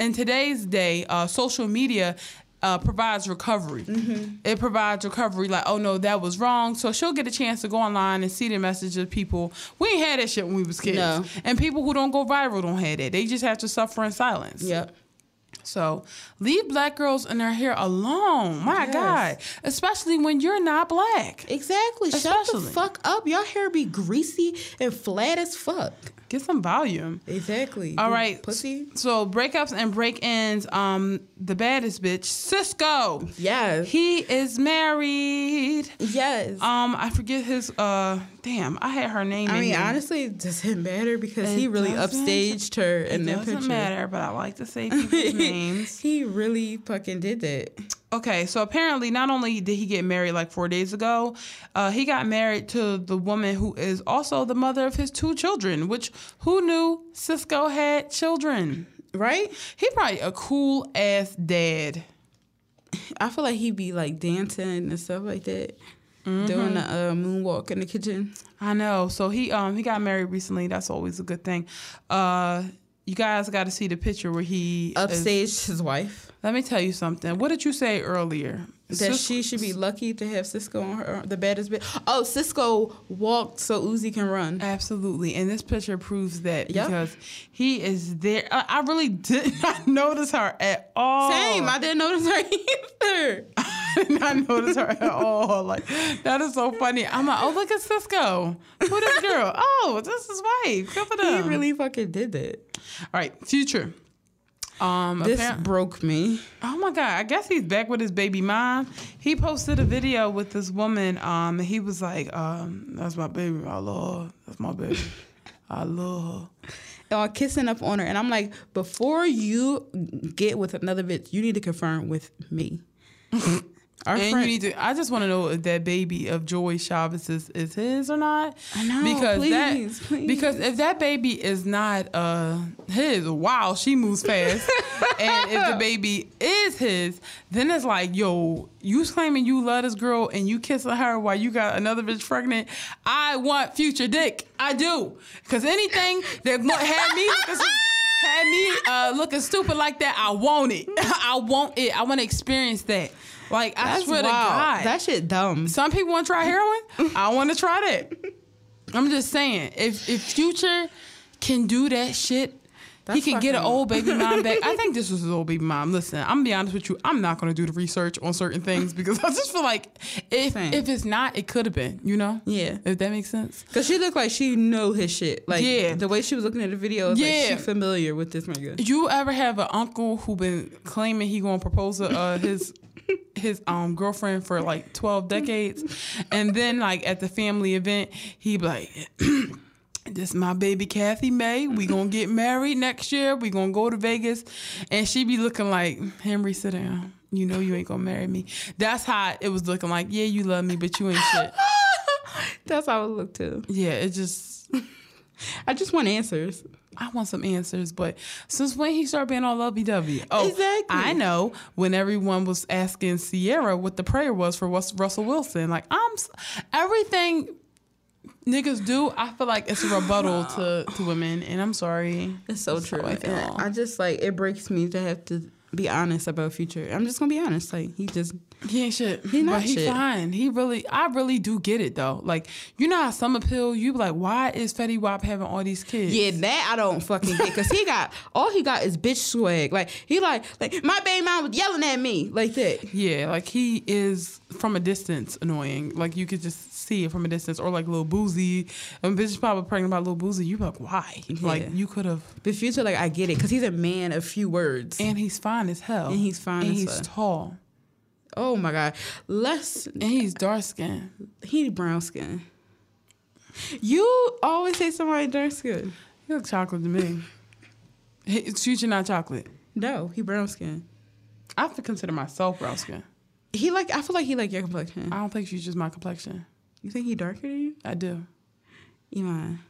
in today's day, uh, social media. Uh, provides recovery. Mm-hmm. It provides recovery. Like, oh no, that was wrong. So she'll get a chance to go online and see the messages of people. We ain't had that shit when we was kids. No. And people who don't go viral don't have that. They just have to suffer in silence. Yep. So leave black girls and their hair alone. My Yes. God. Especially when you're not black. Exactly. Shut the Especially. fuck up. Your hair be greasy and flat as fuck. Get some volume. Exactly. All right. Pussy. So breakups and break-ins. Um, the baddest bitch, Sisqó. Yes. He is married. yes. Um, I forget his. Uh, damn, I had her name. I in mean, here. honestly, it doesn't matter because It he really upstaged her in it that doesn't picture. matter, but I like to say people's names. he really fucking did that. Okay, so apparently, not only did he get married like four days ago, uh, he got married to the woman who is also the mother of his two children. Which who knew Sisqó had children? Right? He probably a cool ass dad. I feel like he'd be like dancing and stuff like that. Mm-hmm. Doing the uh, moonwalk in the kitchen. I know. So he um he got married recently. That's always a good thing. Uh, you guys got to see the picture where he is- Upstaged his wife. let me tell you something. What did you say earlier? That Cis- she should be lucky to have Sisqó on her, the baddest bitch. Oh, Sisqó walked so Uzi can run. Absolutely, and this picture proves that Yep. because he is there. I, I really did not notice her at all. Same. I didn't notice her either. I did not notice her at all. Like that is so funny. I'm like, oh look at Sisqó. Who this girl? Oh, this is wife. Good for He really fucking did that. All right, future. Um, This broke me. Oh my god! I guess he's back with his baby mom. He posted a video with this woman. Um, and he was like, um, "That's my baby. I love her. That's my baby. I love her." Or kissing up on her. And I'm like, before you get with another bitch, you need to confirm with me. Our And friend, you need to. I just want to know if that baby of Joie Chavis is, is his or not. I know, because please, that please. because if that baby is not uh his, wow, she moves fast. and if the baby is his, then it's like, yo, you claiming you love this girl and you kissing her while you got another bitch pregnant. I want future dick. I do. Because anything that had me had me uh, looking stupid like that, I want it. I want it. I want to experience that. Like I that's swear to wild. God, That shit dumb. some people want to try heroin. I want to try that. I'm just saying, if if Future can do that shit, he can get an old baby mom back. I think this was his old baby mom. Listen, I'm gonna be honest with you. I'm not gonna do the research on certain things because I just feel like if Same. if it's not, it could have been. You know? Yeah. If that makes sense. Cause she looked like she know his shit. Like Yeah. the way she was looking at the video, it's like Yeah. she familiar with this nigga. You ever have an uncle who been claiming he gonna propose to uh, his his um girlfriend for like twelve decades, and then like at the family event he be like. This my baby Kathy May. We gonna get married next year. We gonna go to Vegas, and she be looking like Henry. Sit down. You know you ain't gonna marry me. That's how it was looking like. Yeah, you love me, but you ain't shit. That's how it looked too. Yeah, it just. I just want answers. I want some answers, but since when he started being all lovey dovey? Oh, Exactly. I know when everyone was asking Ciara what the prayer was for Russell Wilson. Like I'm, everything niggas do. I feel like it's a rebuttal to to women, and I'm sorry. It's so true. I. I just like it breaks me to have to be honest about future. I'm just gonna be honest. Like he just He ain't shit. He not but he shit. fine. He really, I really do get it though. Like, you know how some appeal, you be like, why is Fetty Wap having all these kids? Yeah, that I don't fucking get because he got all he got is bitch swag. Like he like like my baby mom was yelling at me like that. Yeah, like he is from a distance annoying. Like you could just see it from a distance, or like Lil Boosie. And bitch is probably pregnant by Lil Boosie. You be like, why? Like you could have. But future like I get it because he's a man of few words. And he's fine as hell. And he's fine And as he's fuck. tall. Oh my god, let's And he's dark skinned. he brown skin. You always say somebody dark skin. He looks chocolate to me. It's future not chocolate. No, he brown skin. I have to consider myself brown skin. He like I feel like he like your complexion. I don't think she's just my complexion. You think he darker than you? I do. Iman.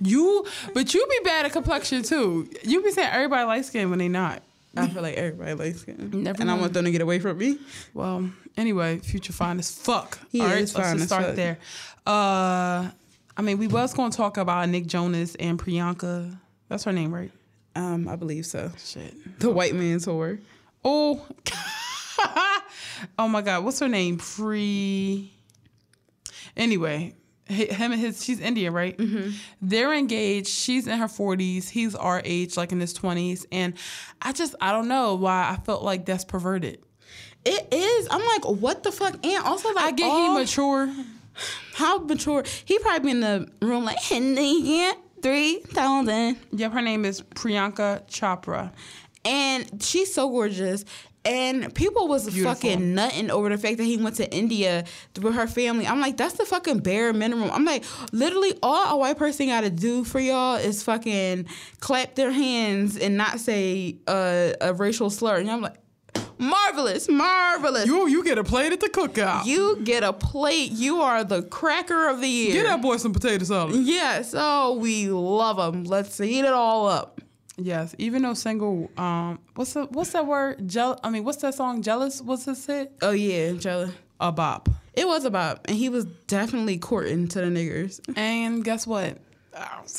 You, but you be bad at complexion too. You be saying everybody light skin when they not. I feel like everybody likes skin. Never and I want them to get away from me. Well, anyway, future fine as fuck. He All right, let's just start fuck. there. Uh, I mean, we was to talk about Nick Jonas and Priyanka. That's her name, right? Um, I believe so. Shit. The white man's whore. Oh, oh my God, what's her name? Pre. Anyway, him and his, she's Indian, right? Mm-hmm. They're engaged. She's in her forties. He's our age, like in his twenties. And I just, I don't know why I felt like that's perverted. It is. I'm like, what the fuck? And also, like, I get all- he mature. how mature. He probably be in the room like, yeah, three thousand. Yep, her name is Priyanka Chopra. And she's so gorgeous. And people was Beautiful. fucking nutting over the fact that he went to India with her family. I'm like, that's the fucking bare minimum. I'm like, literally, all a white person got to do for y'all is fucking clap their hands and not say uh, a racial slur. And I'm like, marvelous, marvelous. You you get a plate at the cookout. You get a plate. You are the cracker of the year. Get that boy some potato salad. Yes. Oh, we love them. Let's eat it all up. Yes, even though single, um, what's the what's that word? Jeal- I mean, what's that song? Jealous? What's this hit? Oh yeah, Jella. A bop. It was a bop, and he was definitely courting to the niggers. And guess what?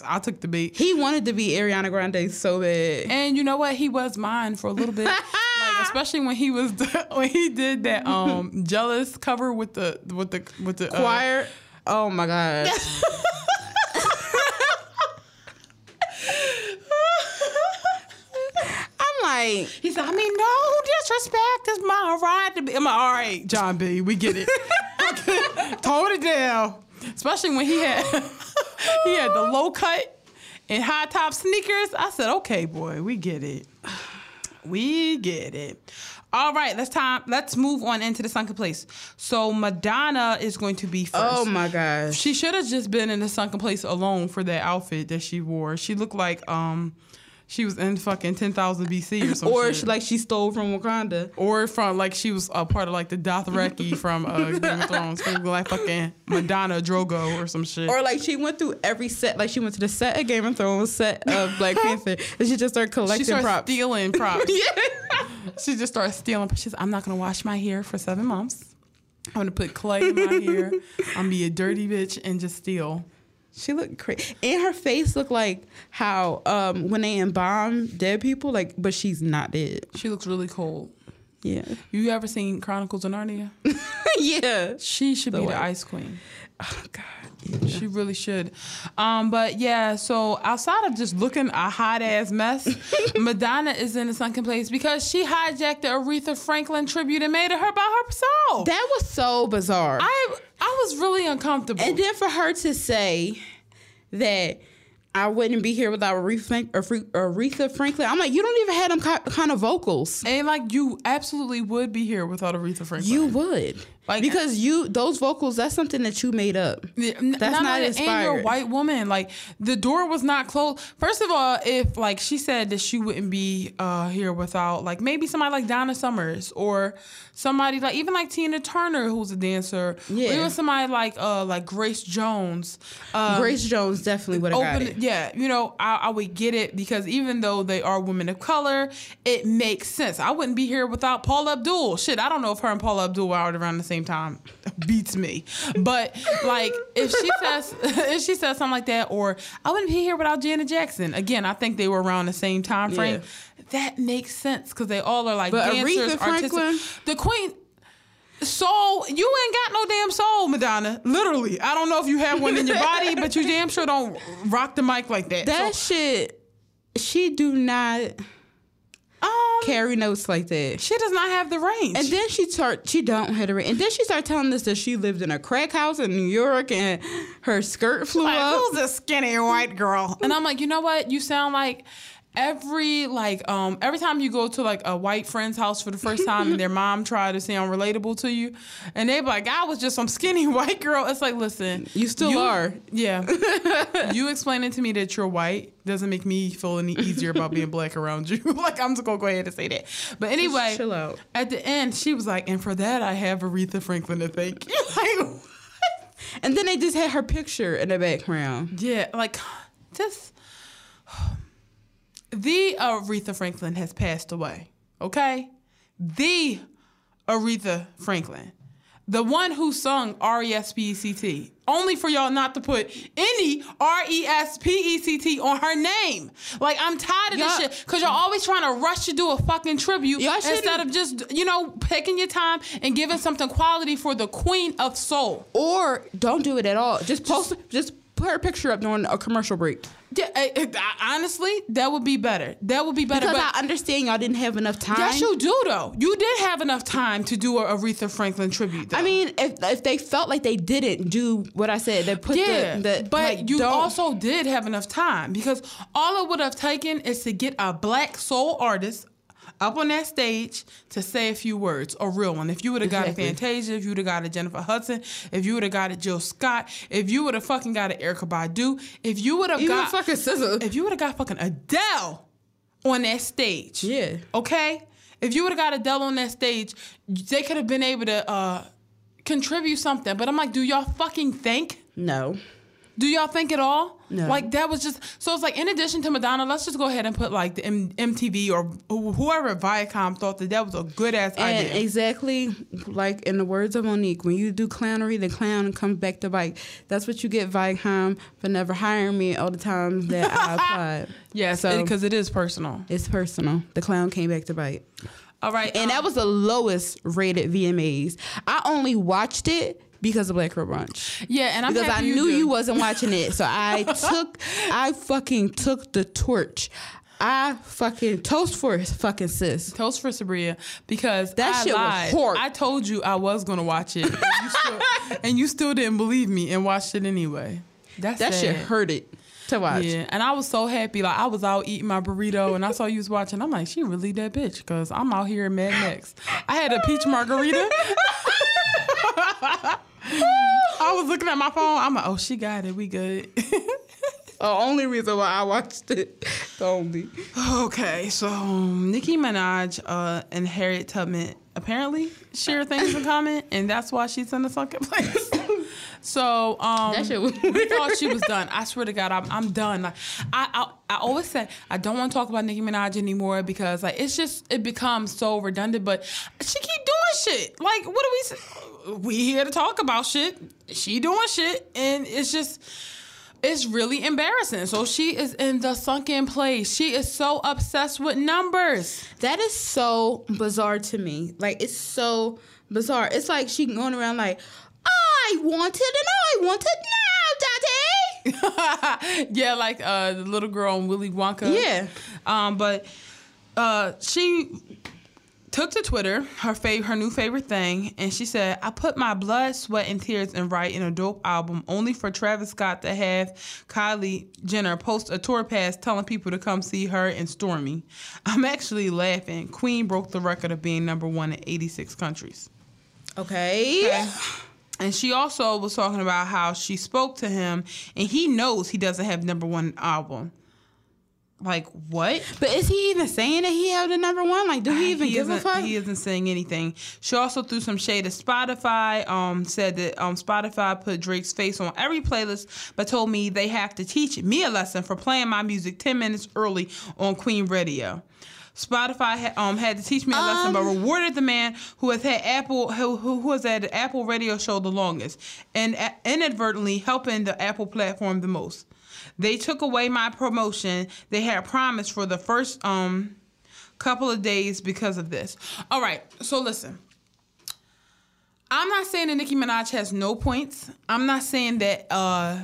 I took the beat. He wanted to be Ariana Grande so bad. And you know what? He was mine for a little bit. like especially when he was when he did that um jealous cover with the with the with the uh, Choir. Oh my god. Like, He said, I mean, no disrespect is my right to be. I'm like, all right, Jon B, we get it. Tone it down. Especially when he had he had the low cut and high top sneakers. I said, okay, boy, we get it. We get it. All right, let's time. Let's move on into the sunken place. So Madonna is going to be first. oh my gosh. She should have just been in the sunken place alone for that outfit that she wore. She looked like um she was in fucking ten thousand BC or something. Or she, like she stole from Wakanda. or from like she was a part of like the Dothraki from uh, Game of Thrones, She like fucking Madonna Drogo or some shit. Or like she went through every set. Like she went to the set of Game of Thrones, set of Black Panther, and she just started she collecting started props. stealing props. yeah. She just started stealing. Props. She's I'm not gonna wash my hair for seven months. I'm gonna put clay in my hair. I'm gonna be a dirty bitch and just steal. She looked crazy, and her face looked like how um, when they embalm dead people, like, but she's not dead. She looks really cold. Yeah, You ever seen Chronicles of Narnia? yeah. She should The be what? the ice queen. Oh God. She really should. Um, but yeah, so outside of just looking a hot ass mess, Madonna is in a sunken place because she hijacked the Aretha Franklin tribute and made it her by herself. That was so bizarre. I I was really uncomfortable. and then for her to say that I wouldn't be here without Aretha, Frank- Aretha Aretha Franklin, I'm like, you don't even have them kind of vocals. And, like you absolutely would be here without Aretha Franklin. You would. Like- because you those vocals, that's something that you made up. Yeah, That's not only that, And you're a white woman. Like the door was not closed. First of all, if like she said that she wouldn't be uh, here without like maybe somebody like Donna Summers or somebody like even like Tina Turner who's a dancer. Yeah. Or even somebody like uh like Grace Jones. Um, Grace Jones definitely would have got it. yeah you know I, I would get it because even though they are women of color it makes sense i wouldn't be here without Paula Abdul shit i don't know if her and Paula Abdul were out around the same time beats me. But like if she says if she says something like that, or I wouldn't be here without Janet Jackson. Again, I think they were around the same time frame. Yeah. That makes sense because they all are like But dancers, Aretha Franklin- artistic. The Queen. Soul, you ain't got no damn soul, Madonna. Literally, I don't know if you have one in your body, but you damn sure don't rock the mic like that. That So, shit, she do not um, carry notes like that. she does not have the range. And then she start she don't have the range. And then she started telling us that she lived in a crack house in New York and her skirt flew like, up. who's a skinny white girl? And I'm like, you know what? You sound like every like um every time you go to like a white friend's house for the first time and their mom try to sound relatable to you and they be like i was just some skinny white girl it's like listen You still you, are. yeah you explaining to me that you're white doesn't make me feel any easier about being black around you like i'm just gonna go ahead and say that but anyway chill out. at the end she was like and for that i have aretha franklin to thank you like And then they just had her picture in the background. Yeah, like this. The Aretha Franklin has passed away. Okay, the Aretha Franklin, the one who sung R E S P E C T. Only for y'all not to put any R E S P E C T on her name. Like I'm tired of this shit because y'all always trying to rush to do a fucking tribute Y'all instead of just you know taking your time and giving something quality for the Queen of Soul. Or don't do it at all. Just post just put her picture up during a commercial break. Yeah, eh, eh, honestly, that would be better. That would be better. Because but I understand y'all didn't have enough time. yes, you do though. You did have enough time to do a Aretha Franklin tribute. Though. I mean, if if they felt like they didn't do what I said, they put yeah, the, the but like, you don't- also did have enough time because all it would have taken is to get a black soul artist up on that stage to say a few words, a real one. If you would have got a Fantasia, if you would have got a Jennifer Hudson, if you would have got a Jill Scott, if you would have fucking got an Erykah Badu, if you would have got fucking SZA. if you would have got fucking Adele on that stage, Yeah. okay. If you would have got Adele on that stage, they could have been able to uh, contribute something. But I'm like, do y'all fucking think? No. Do y'all think at all? No. Like that was just so. It's like in addition to Madonna, let's just go ahead and put like the M- MTV or whoever Viacom thought that that was a good ass idea. exactly like in the words of Mo'Nique, when you do clownery, the clown comes back to bite. That's what you get, Viacom, for never hiring me all the times that I applied. yes, so- because it is personal. It's personal. The clown came back to bite. All right, And um, that was the lowest rated VMAs. I only watched it because of Black Girl Brunch. yeah, and I'm because I happy knew do. you wasn't watching it. So I took, I fucking took the torch. I fucking toast for fucking sis. Toast for Sabria because That I shit was lied. horrible. I told you I was gonna watch it, and you still, and you still didn't believe me and watched it anyway. That's That shit sad. hurt it to watch. Yeah, and I was so happy. Like I was out eating my burrito, and I saw you was watching. I'm like, she really that bitch, because I'm out here in Mad Max. I had a peach margarita. I was looking at my phone. I'm like, oh, she got it. We good. The only reason why I watched it. The only. okay, so um, Nicki Minaj uh, and Harriet Tubman apparently share things in common, and that's why she's in the sunken place. so um, That shit was we thought she was done. I swear to God, I'm, I'm done. Like I, I, I always say I don't want to talk about Nicki Minaj anymore because like it's just it becomes so redundant. But she keep doing shit. Like what do we? say? We here to talk about shit. She doing shit, and it's just. It's really embarrassing. So she is in the sunken place. She is so obsessed with numbers. That is so bizarre to me. Like it's so bizarre. It's like she going around like, I want it and I want it now, daddy. yeah, like uh, the little girl in Willy Wonka. Yeah. Um, but uh, she took to Twitter her fav- her new favorite thing, and she said, "I put my blood, sweat, and tears in writing a dope album, only for Travis Scott to have Kylie Jenner post a tour pass telling people to come see her and Stormi. I'm actually laughing. Queen broke the record of being number one in 86 countries." Okay. And she also was talking about how she spoke to him and he knows he doesn't have number one album. Like what? But is he even saying that he had the number one? Like, do he even give a fuck? He isn't saying anything. She also threw some shade at Spotify. Um, said that um Spotify put Drake's face on every playlist, but told me they have to teach me a lesson for playing my music ten minutes early on Queen Radio. Spotify ha- um, had to teach me a lesson, but Um, rewarded the man who has had Apple who who, who has the Apple radio show the longest, and a- inadvertently helping the Apple platform the most. They took away my promotion they had promised for the first um couple of days because of this. All right, so listen. I'm not saying that Nicki Minaj has no points. I'm not saying that uh,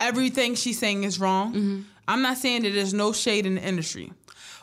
everything she's saying is wrong. I'm not saying that there's no shade in the industry.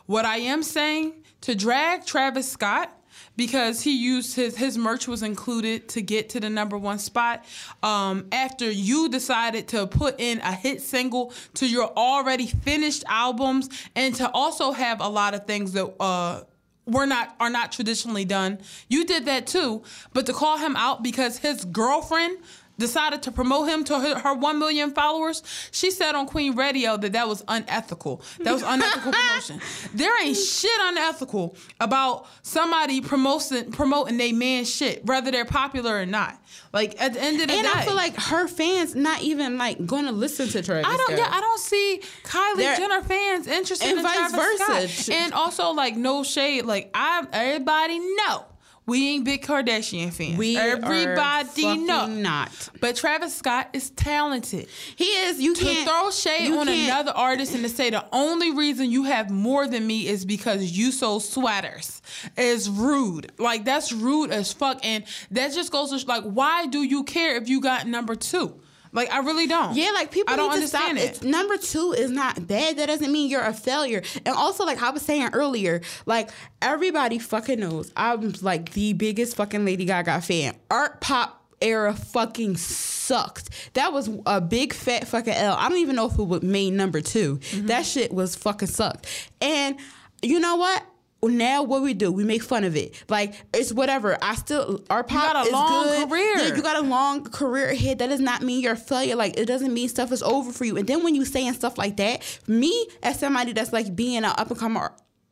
What I am saying to drag Travis Scott because he used his his merch was included to get to the number one spot. Um, after you decided to put in a hit single to your already finished albums, and to also have a lot of things that uh, were not are not traditionally done. You did that too, but to call him out because his girlfriend decided to promote him to her, her 1 million followers she said on queen radio that that was unethical that was unethical promotion there ain't shit unethical about somebody promoting promoting they man shit whether they're popular or not like at the end of the And day I feel like her fans not even like going to listen to Travis. I don't. Scott. Yeah, I don't see Kylie They're- Jenner fans interested and in vice Travis versa. Scott. And also, like, no shade. Like, I everybody know we ain't big Kardashian fans. We everybody know. not. But Travis Scott is talented. He is. You To can't throw shade on can't- another artist and to say the only reason you have more than me is because you sold sweaters is rude. Like that's rude as fuck. And that just goes to like, why do you care if you got number two? Like I really don't. Yeah, like people I don't to stop. understand it. It's, number two is not bad. That doesn't mean you're a failure. And also, like I was saying earlier, like everybody fucking knows I'm like the biggest fucking Lady Gaga fan. Art pop era fucking sucked. That was a big fat fucking L. I don't even know if it would made number 2 Mm-hmm. That shit was fucking sucked. And you know what? Now what we do, we make fun of it. Like it's whatever. I still our pop you got a is long good. career. Yeah, you got a long career ahead. That does not mean you're a failure. Like it doesn't mean stuff is over for you. And then when you saying stuff like that, me as somebody that's like being an up and coming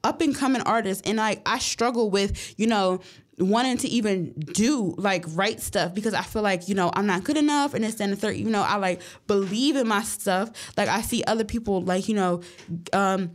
up and coming artist, and like I struggle with you know wanting to even do like write stuff because I feel like you know I'm not good enough and it's and the third you know I like believe in my stuff like I see other people like you know um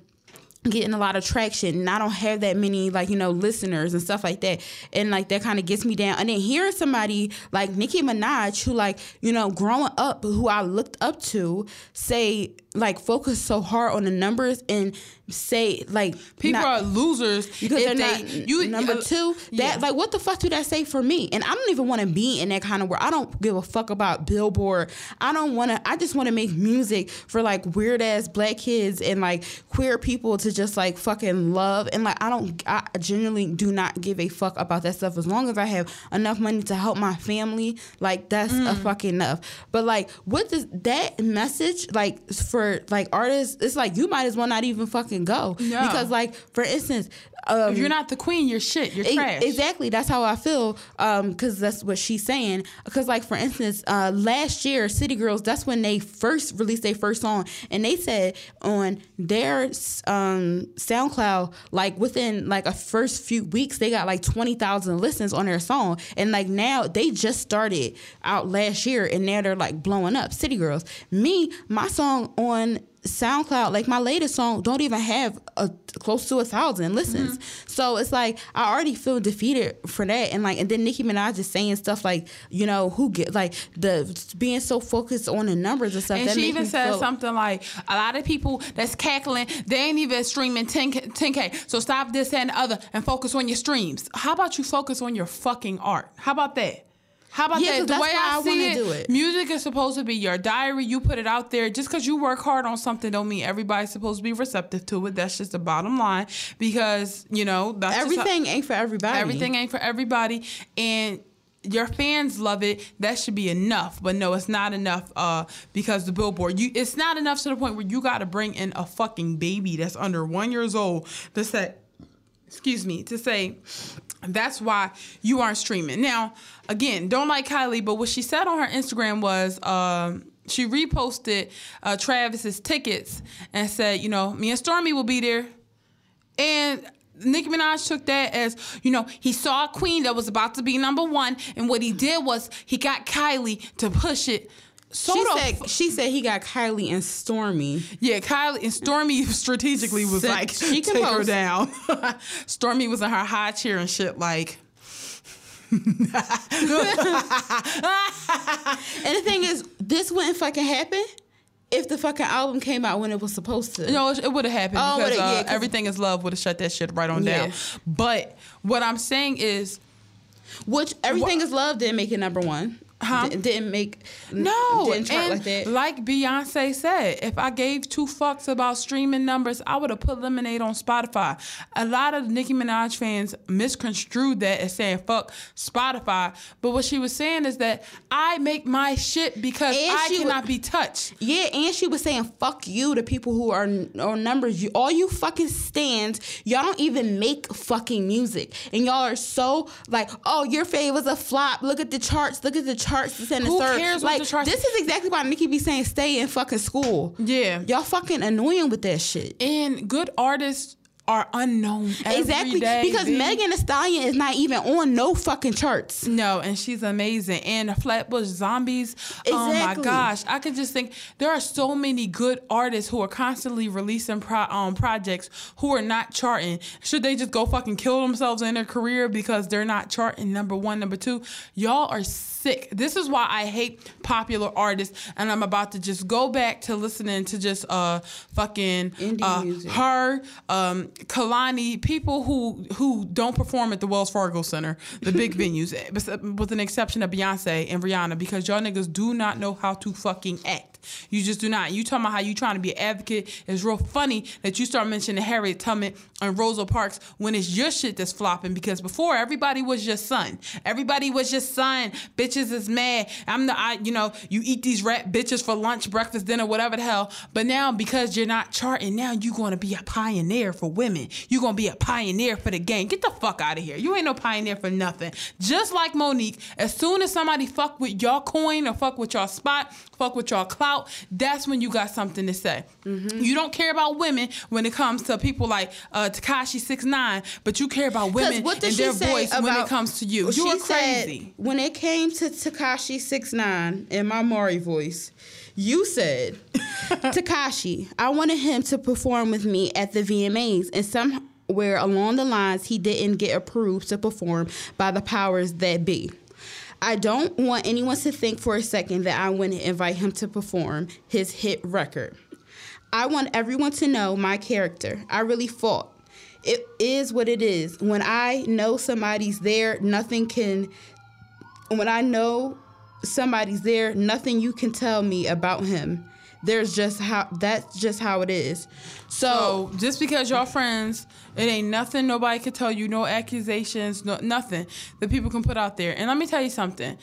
getting a lot of traction and I don't have that many like you know listeners and stuff like that. And like that kind of gets me down. And then hearing somebody like Nicki Minaj who like you know growing up who I looked up to say like focus so hard on the numbers and say like People not- are losers because they're they not you number uh, two. That yeah. like what the fuck do that say for me? And I don't even want to be in that kind of world. I don't give a fuck about Billboard. I don't want to. I just want to make music for like weird ass black kids and like queer people to just like fucking love. And like I don't. I genuinely do not give a fuck about that stuff as long as I have enough money to help my family. Like that's Mm. a fucking enough. But like what does that message like for like artists? It's like you might as well not even fucking go No. because like for instance. Um, if you're not the queen, you're shit. You're E- trash. Exactly. That's how I feel. Um, because that's what she's saying. Because like for instance, uh, last year, City Girls, that's when they first released their first song, and they said on their um SoundCloud, like within like a first few weeks, they got like twenty thousand listens on their song, and like now they just started out last year, and now they're like blowing up. City Girls. Me, my song on SoundCloud, like my latest song, don't even have a close to a thousand listens. Mm-hmm. So it's like I already feel defeated for that, and like, and then Nicki Minaj is saying stuff like, you know, who get like the being so focused on the numbers and stuff. And she even said feel- something like, a lot of people that's cackling, they ain't even streaming 10K, 10K. So stop this and the other and focus on your streams. How about you focus on your fucking art? How about that? How about Yeah, that? The that's way I, I see wanna it, do it. music is supposed to be your diary. You put it out there. Just because you work hard on something don't mean everybody's supposed to be receptive to it. That's just the bottom line. Because, you know, that's just how- everything ain't for everybody. Everything ain't for everybody, and your fans love it. That should be enough. But no, it's not enough. Uh, because the billboard, you, it's not enough to the point where you got to bring in a fucking baby that's under one years old to say, excuse me, to say. That's why you aren't streaming. Now, again, don't like Kylie, but what she said on her Instagram was um, she reposted uh, Travis's tickets and said, you know, me and Stormi will be there. And Nicki Minaj took that as, you know, he saw a queen that was about to be number one, and what he did was he got Kylie to push it She said she said he got Kylie and Stormi. Yeah, Kylie and Stormi strategically was like, She can take her down. Stormi was in her high chair and shit, like, And the thing is, this wouldn't fucking happen if the fucking album came out when it was supposed to. No, it, would have happened Oh, because yeah, uh, everything is love would have shut that shit right on Yeah. down. But what I'm saying is, Which everything is love didn't make it number one. Huh? D- didn't make No, didn't chart and like that. like Beyonce said, if I gave two fucks about streaming numbers, I would have put Lemonade on Spotify. A lot of Nicki Minaj fans misconstrued that as saying fuck Spotify, but what she was saying is that I make my shit because And I cannot would- be touched. Yeah, and she was saying "fuck you" to people who are on numbers. You, all you fucking stands, y'all don't even make fucking music, and y'all are so like, "Oh, your fave was a flop. Look at the charts. Look at the charts." This and the Who third. cares Like this is exactly why Nicki be saying, "Stay in fucking school." Yeah. y'all fucking annoying with that shit. And good artists are unknown every exactly day, because. Megan Thee Stallion is not even on no fucking charts. No, and she's amazing. And Flatbush Zombies. Exactly. Oh my gosh, I could just think there are so many good artists who are constantly releasing pro- um, projects who are not charting. Should they just go fucking kill themselves in their career because they're not charting number one, number two? Y'all are sick. This is why I hate popular artists, and I'm about to just go back to listening to just uh fucking Indie uh, music. her, um, Kehlani, people who who don't perform at the Wells Fargo Center, the big venues, eh, with an exception of Beyonce and Rihanna, because y'all niggas do not know how to fucking act. You just do not. You talking about how you trying to be an advocate. It's real funny that you start mentioning Harriet Tubman and Rosa Parks when it's your shit that's flopping. Because before everybody was your son. Everybody was your son. Bitches is mad. I'm the I. You know you eat these rat bitches for lunch, breakfast, dinner, whatever the hell. But now because you're not charting, now you're gonna be a pioneer for women. You're gonna be a pioneer for the game. Get the fuck out of here. You ain't no pioneer for nothing. Just like Mo'Nique, as soon as somebody fuck with your coin or fuck with your spot, fuck with y'all your that's when you got something to say. You don't care about women when it comes to people like uh, Tekashi Six Nine, but you care about women what and their voice when it comes to you. You she are said, crazy. when it came to Tekashi Six Nine in my Mari voice, you said, Tekashi, I wanted him to perform with me at the VMAs, and somewhere along the lines, he didn't get approved to perform by the powers that be. I don't want anyone to think for a second that I wouldn't invite him to perform his hit record. I want everyone to know my character. I really fought. It is what it is. When I know somebody's there, nothing can. When I know somebody's there, nothing you can tell me about him. There's just how that's just how it is. So, So just because y'all friends, it ain't nothing nobody could tell you, no accusations, no nothing that people can put out there. And let me tell you something.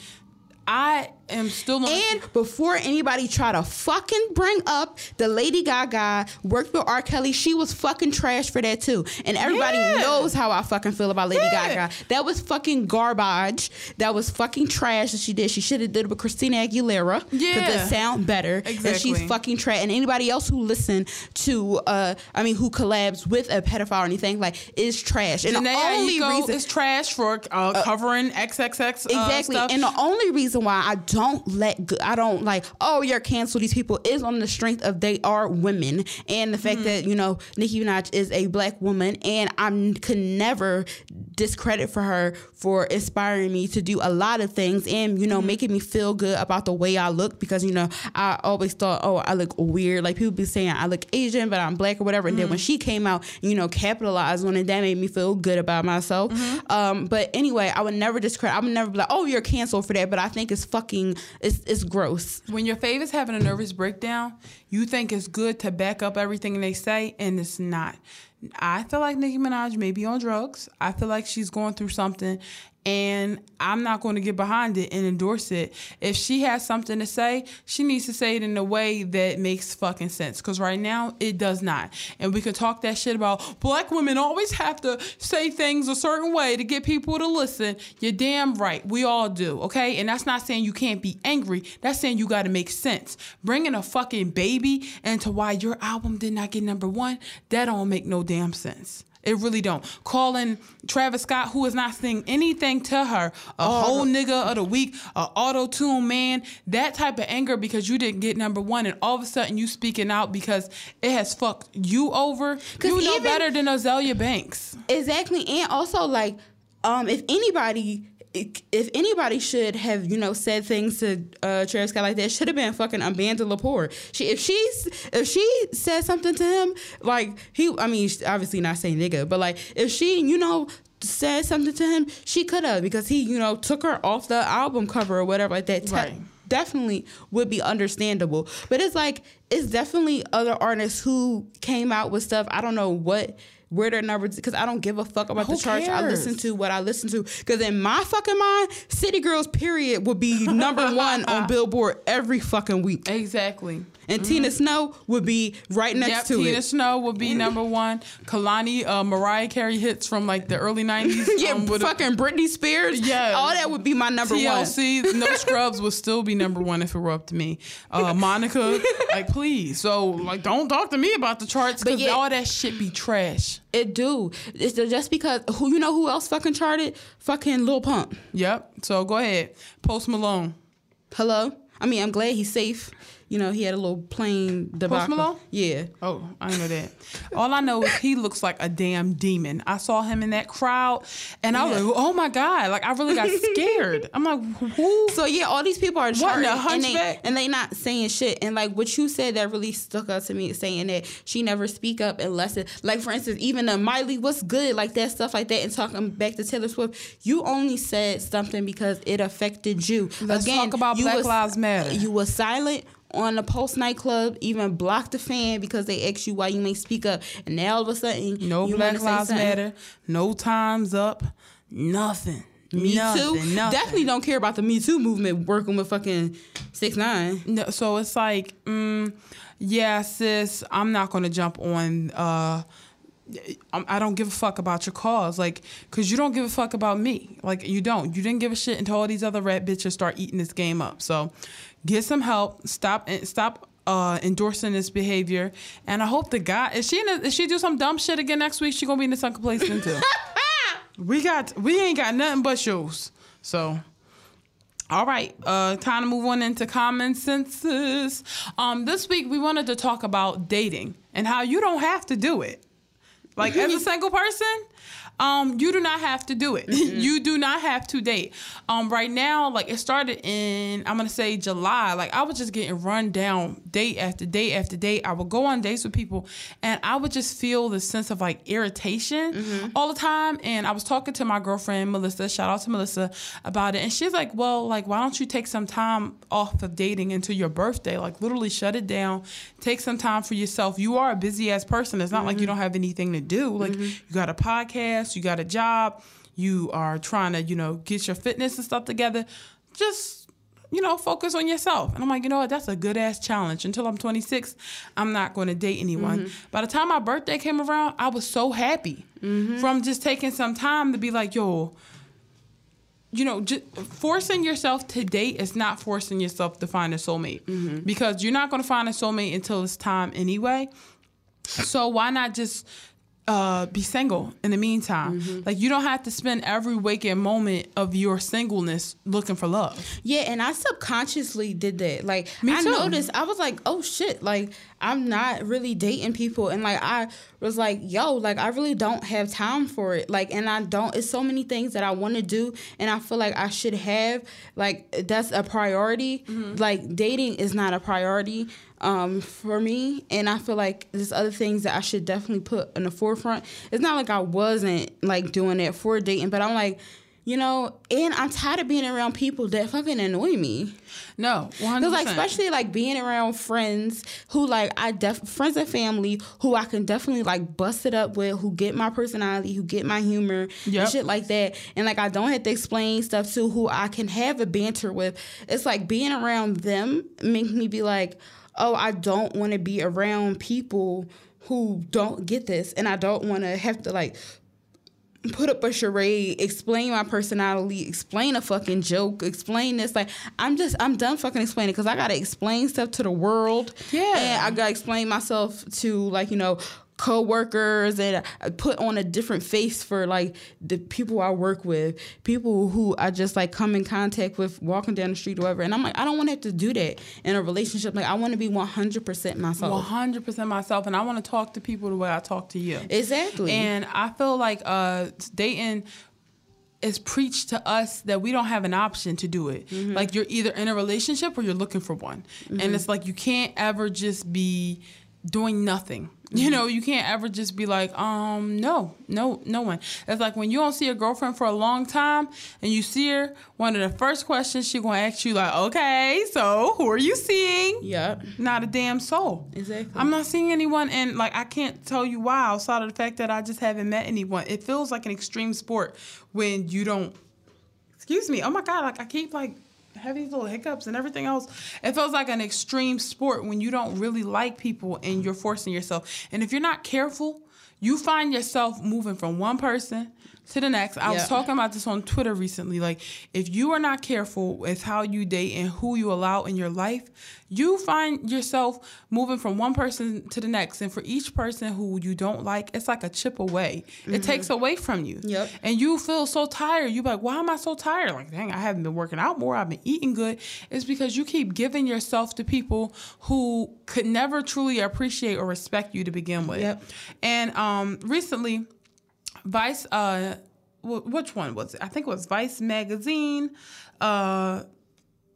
I am still on And before anybody try to fucking bring up the Lady Gaga worked with R. Kelly, she was fucking trash for that too. And everybody Yeah. knows how I fucking feel about Lady Yeah. Gaga. That was fucking garbage. That was fucking trash that she did. She should have did it with Christina Aguilera. Yeah. Because it sound better. Exactly. And she's fucking trash. And anybody else who listen to uh I mean who collabs with a pedophile or anything like is trash. And Janae the only reason is trash for uh, covering XXX uh, Exactly. stuff. And the only reason why I don't let go, I don't like, oh, you're cancel these people is on the strength of they are women and the fact Mm-hmm. that, you know, Nicki Minaj is a black woman and I could never discredit for her for inspiring me to do a lot of things and, you know, Mm-hmm. making me feel good about the way I look because, you know, I always thought, oh, I look weird. Like people be saying I look Asian, but I'm black or whatever. And then Mm-hmm. when she came out, you know, capitalized on it, that made me feel good about myself. Mm-hmm. Um, but anyway, I would never discredit. I would never be like, "Oh, you're canceled for that." But I think it's fucking, it's it's gross. when your fav is having a nervous breakdown, you think it's good to back up everything they say, and it's not. I feel like Nicki Minaj may be on drugs. I feel like she's going through something, and I'm not going to get behind it and endorse it. If she has something to say, she needs to say it in a way that makes fucking sense. Because right now, it does not. And we can talk that shit about black women always have to say things a certain way to get people to listen. You're damn right. We all do, okay? And that's not saying you can't be angry. That's saying you got to make sense. Bringing a fucking baby into why your album did not get number one, that don't make no damn sense. It really don't. Calling Travis Scott, who is not saying anything to her, a whole nigga of the week, a auto tune man, that type of anger because you didn't get number one, and all of a sudden you speaking out because it has fucked you over. You know better than Azealia Banks. Exactly, and also like, um, if anybody, if anybody should have, you know, said things to uh, Travis Scott like that, should have been fucking Amanda Lepore. She, if she's, if she said something to him, like he, I mean, obviously not saying nigga, but like if she, you know. Said something to him, she could have because he, you know, took her off the album cover or whatever like that. Te- Right. definitely would be understandable. But it's like it's definitely other artists who came out with stuff. I don't know what where their numbers because I don't give a fuck about Who the charts. I listen to what I listen to because in my fucking mind, City Girls period would be number one on Billboard every fucking week, Exactly. And Tina Snow would be right next Yep, to Tina it. Snow would be number one. Kehlani, uh, Mariah Carey hits from like the early '90s. Yeah, um, fucking Britney Spears. Yeah. all that would be my number one. TLC, No Scrubs would still be number one if it were up to me. Uh, Monica, like please. So like, don't talk to me about the charts because all that shit be trash. It do. It's just because who you know who else fucking charted? Fucking Lil Pump. Yep. So go ahead, Post Malone. Hello. I mean, I'm glad he's safe. You know, he had a little plane debacle. Malone? Yeah. Oh, I know that. All I know is he looks like a damn demon. I saw him in that crowd, and I was like, "Oh my god!" Like I really got scared. I'm like, "Who?" So yeah, all these people are What, the and they and they not saying shit. And like what you said that really stuck out to me, saying that she never speak up unless it like for instance, even the Miley, what's good, like that stuff like that, and talking back to Taylor Swift, you only said something because it affected you. Let's talk about Black was- Lives Matter. You were silent. On the post nightclub, even blocked the fan because they asked you why you may speak up, and now all of a sudden, No you Black Lives. Matter. No times up. Nothing. Me nothing, too. Nothing. Definitely don't care about the Me Too movement working with fucking six nine. No, so it's like, mm, yeah, sis, I'm not gonna jump on. Uh, I don't give a fuck about your cause, like, cause you don't give a fuck about me, like you don't. You didn't give a shit until all these other rat bitches start eating this game up. So, get some help. Stop stop. Uh, endorsing this behavior, and I hope the guy is she in a, if she do some dumb shit again next week, she gonna be in the place too. we got we ain't got nothing but shoes, so all right, uh, time to move on into common senses. Um, this week we wanted to talk about dating and how you don't have to do it. Like as a single person, um, you do not have to do it. you do not have to date. Um, right now, like it started in I'm gonna say July. Like I was just getting run down date after date after date. I would go on dates with people, and I would just feel the sense of like irritation all the time. And I was talking to my girlfriend Melissa. Shout out to Melissa about it, and she's like, "Well, like why don't you take some time off of dating until your birthday? Like literally shut it down. Take some time for yourself. You are a busy ass person. It's not like you don't have anything to do. Like you got a podcast, you got a job, you are trying to, you know, get your fitness and stuff together. Just you know, focus on yourself. And I'm like, you know what? That's a good ass challenge. Until I'm 26, I'm not going to date anyone. Mm-hmm. By the time my birthday came around, I was so happy mm-hmm. from just taking some time to be like, yo, you know, just forcing yourself to date is not forcing yourself to find a soulmate mm-hmm. because you're not going to find a soulmate until it's time anyway. So why not just uh, be single in the meantime? Mm-hmm. Like you don't have to spend every waking moment of your singleness looking for love. Yeah, and I subconsciously did that. Like I noticed I was like, oh shit, like I'm not really dating people and like I was like, yo, like I really don't have time for it. Like and I don't it's so many things that I want to do and I feel like I should have like that's a priority. Like dating is not a priority um for me and I feel like there's other things that I should definitely put in the forefront. It's not like I wasn't like doing it for dating, but I'm like you know, and I'm tired of being around people that fucking annoy me. No, 100%. Cause like especially like being around friends who like I def friends and family who I can definitely like bust it up with, who get my personality, who get my humor, Yep. and shit like that. And like I don't have to explain stuff to who I can have a banter with. It's like being around them makes me be like, oh, I don't want to be around people who don't get this, and I don't want to have to like put up a charade, explain my personality, explain a fucking joke, explain this. Like I'm just I'm done fucking explaining because I gotta explain stuff to the world. Yeah. and I gotta explain myself to like you know coworkers and I put on a different face for like the people I work with, people who I just like come in contact with walking down the street or whatever. And I'm like, I don't want to have to do that in a relationship. Like I want to be 100% myself. 100% myself and I want to talk to people the way I talk to you. Exactly. And I feel like uh dating is preached to us that we don't have an option to do it. Mm-hmm. Like you're either in a relationship or you're looking for one. And it's like you can't ever just be doing nothing. You Mm-hmm. know, you can't ever just be like, um, no, no, no one. It's like when you don't see a girlfriend for a long time and you see her, one of the first questions she gonna ask you like, okay, so who are you seeing? Yep. Not a damn soul. Exactly. I'm not seeing anyone, and like I can't tell you why outside of the fact that I just haven't met anyone. It feels like an extreme sport when you don't. Excuse me. Oh my god! Like I keep like have these little hiccups and everything else. It feels like an extreme sport when you don't really like people and you're forcing yourself. And if you're not careful, you find yourself moving from one person to the next. I was talking about this on Twitter recently. Like, if you are not careful with how you date and who you allow in your life, you find yourself moving from one person to the next. And for each person who you don't like, it's like a chip away. It takes away from you. Yep. And you feel so tired. You be like, why am I so tired? Like, dang, I haven't been working out more. I've been eating good. It's because you keep giving yourself to people who could never truly appreciate or respect you to begin with. Yep. And um, recently, Vice, uh, wh- which one was it? I think it was Vice magazine. Uh,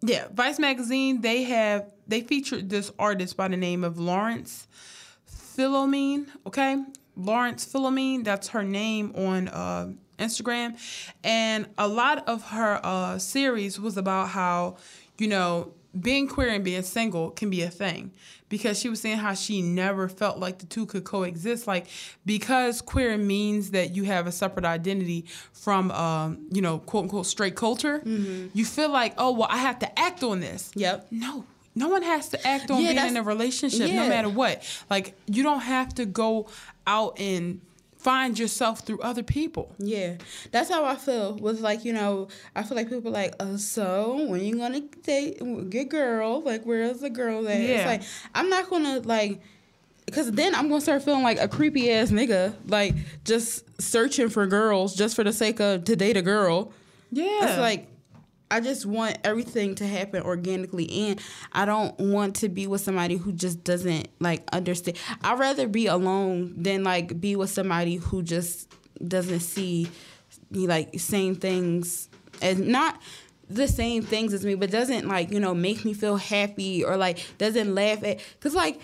yeah, Vice magazine. They have they featured this artist by the name of Laurence Philomène. Okay, Laurence Philomène. That's her name on uh, Instagram, and a lot of her uh, series was about how you know being queer and being single can be a thing because she was saying how she never felt like the two could coexist. Like because queer means that you have a separate identity from um, you know quote unquote straight culture you feel like oh well i have to act on this. Yep. no. No one has to act on Yeah, being in a relationship no matter what. Like you don't have to go out and find yourself through other people Yeah, that's how I feel. Was like you know, I feel like people are like, oh, so when you gonna date get girl? Like, where's the girl at? Yeah. It's like I'm not gonna like, cause then I'm gonna start feeling like a creepy ass nigga, like just searching for girls just for the sake of to date a girl. yeah It's like I just want everything to happen organically, and I don't want to be with somebody who just doesn't like understand. I'd rather be alone than like be with somebody who just doesn't see like same things as not the same things as me, but doesn't like you know make me feel happy or like doesn't laugh at. Cause like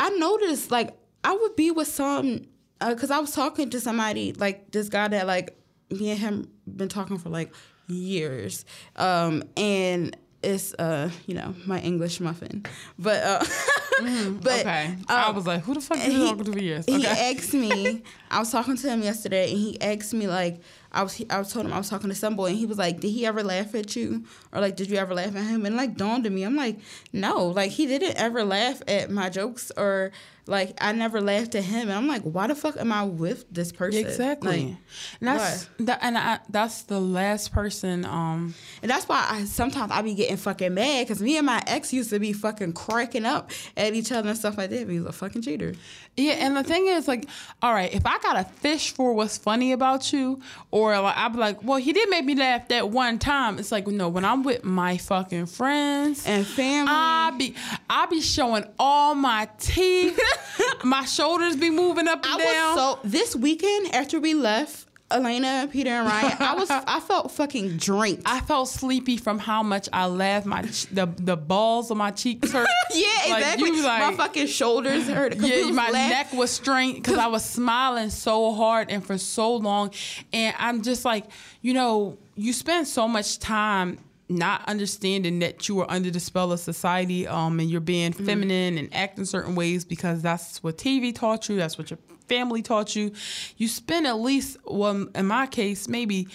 I noticed like I would be with some uh, because I was talking to somebody like this guy that like me and him been talking for like years, um, and it's uh you know my English muffin, but uh, but Mm-hmm. okay. I um, was like who the fuck you he- talking to for years? he okay. asked me. I was talking to him yesterday, and he asked me like, I was I was told him I was talking to some boy, and he was like, "Did he ever laugh at you, or like, did you ever laugh at him?" And like dawned on me, I'm like, no, like he didn't ever laugh at my jokes, or like I never laughed at him, and I'm like, why the fuck am I with this person? exactly Like, and that's that, and I, that's the last person um And that's why I sometimes I be getting fucking mad because me and my ex used to be fucking cracking up at each other and stuff like that. But he's a fucking cheater. Yeah, and the thing is, like, all right, if I got a fish for what's funny about you, or like I'd be like, well, he did make me laugh that one time. It's like, no, when I'm with my fucking friends And family. I be I be showing all my teeth, my shoulders be moving up and I down. was so this weekend after we left Elena, Peter, and Ryan, I was I felt fucking drained. I felt sleepy from how much I laughed. My the the balls of my cheeks hurt. yeah, Like, exactly. like- my fucking shoulders hurt. Yeah, my laugh- neck was strained because I was smiling so hard and for so long. And I'm just like, you know, you spend so much time not understanding that you are under the spell of society um, and you're being Mm-hmm. feminine and acting certain ways because that's what TV taught you, that's what your family taught you. You spend at least, well, in my case, maybe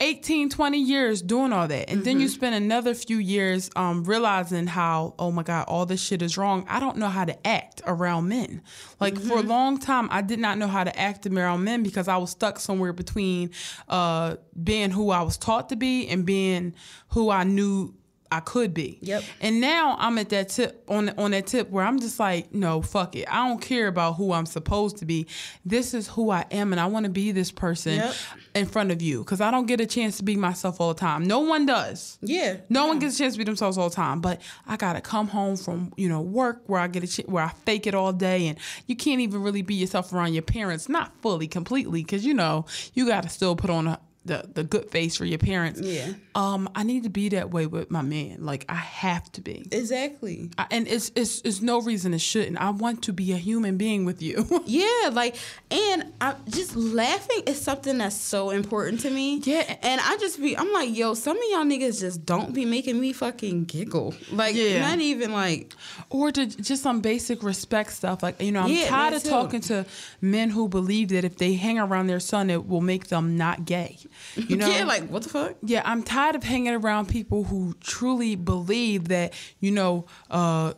18 20 years doing all that. And then you spend another few years um, realizing how oh my god all this shit is wrong. I don't know how to act around men. Like for a long time i did not know how to act around men because i was stuck somewhere between uh, being who i was taught to be and being who i knew I could be. Yep. And now I'm at that tip on on that tip where I'm just like, no, fuck it. I don't care about who I'm supposed to be. This is who I am, and I want to be this person Yep. in front of you because I don't get a chance to be myself all the time. No one does. Yeah. No one gets a chance to be themselves all the time, but I gotta come home from you know work where I get a ch- where I fake it all day, and you can't even really be yourself around your parents, not fully, completely, because you know you gotta still put on a, the the good face for your parents. Yeah. Um, I need to be that way with my man. Like I have to be. Exactly. I, and it's, it's it's no reason it shouldn't. I want to be a human being with you. Yeah, like, and I just laughing is something that's so important to me. Yeah. and I just be, I'm like, yo, some of y'all niggas just don't be making me fucking giggle. Like, Yeah. not even like, or to just some basic respect stuff. Like you know, I'm Yeah, tired of too. talking to men who believe that if they hang around their son, it will make them not gay. You know, yeah, like, what the fuck? Yeah, I'm tired of hanging around people who truly believe that, you know, uh,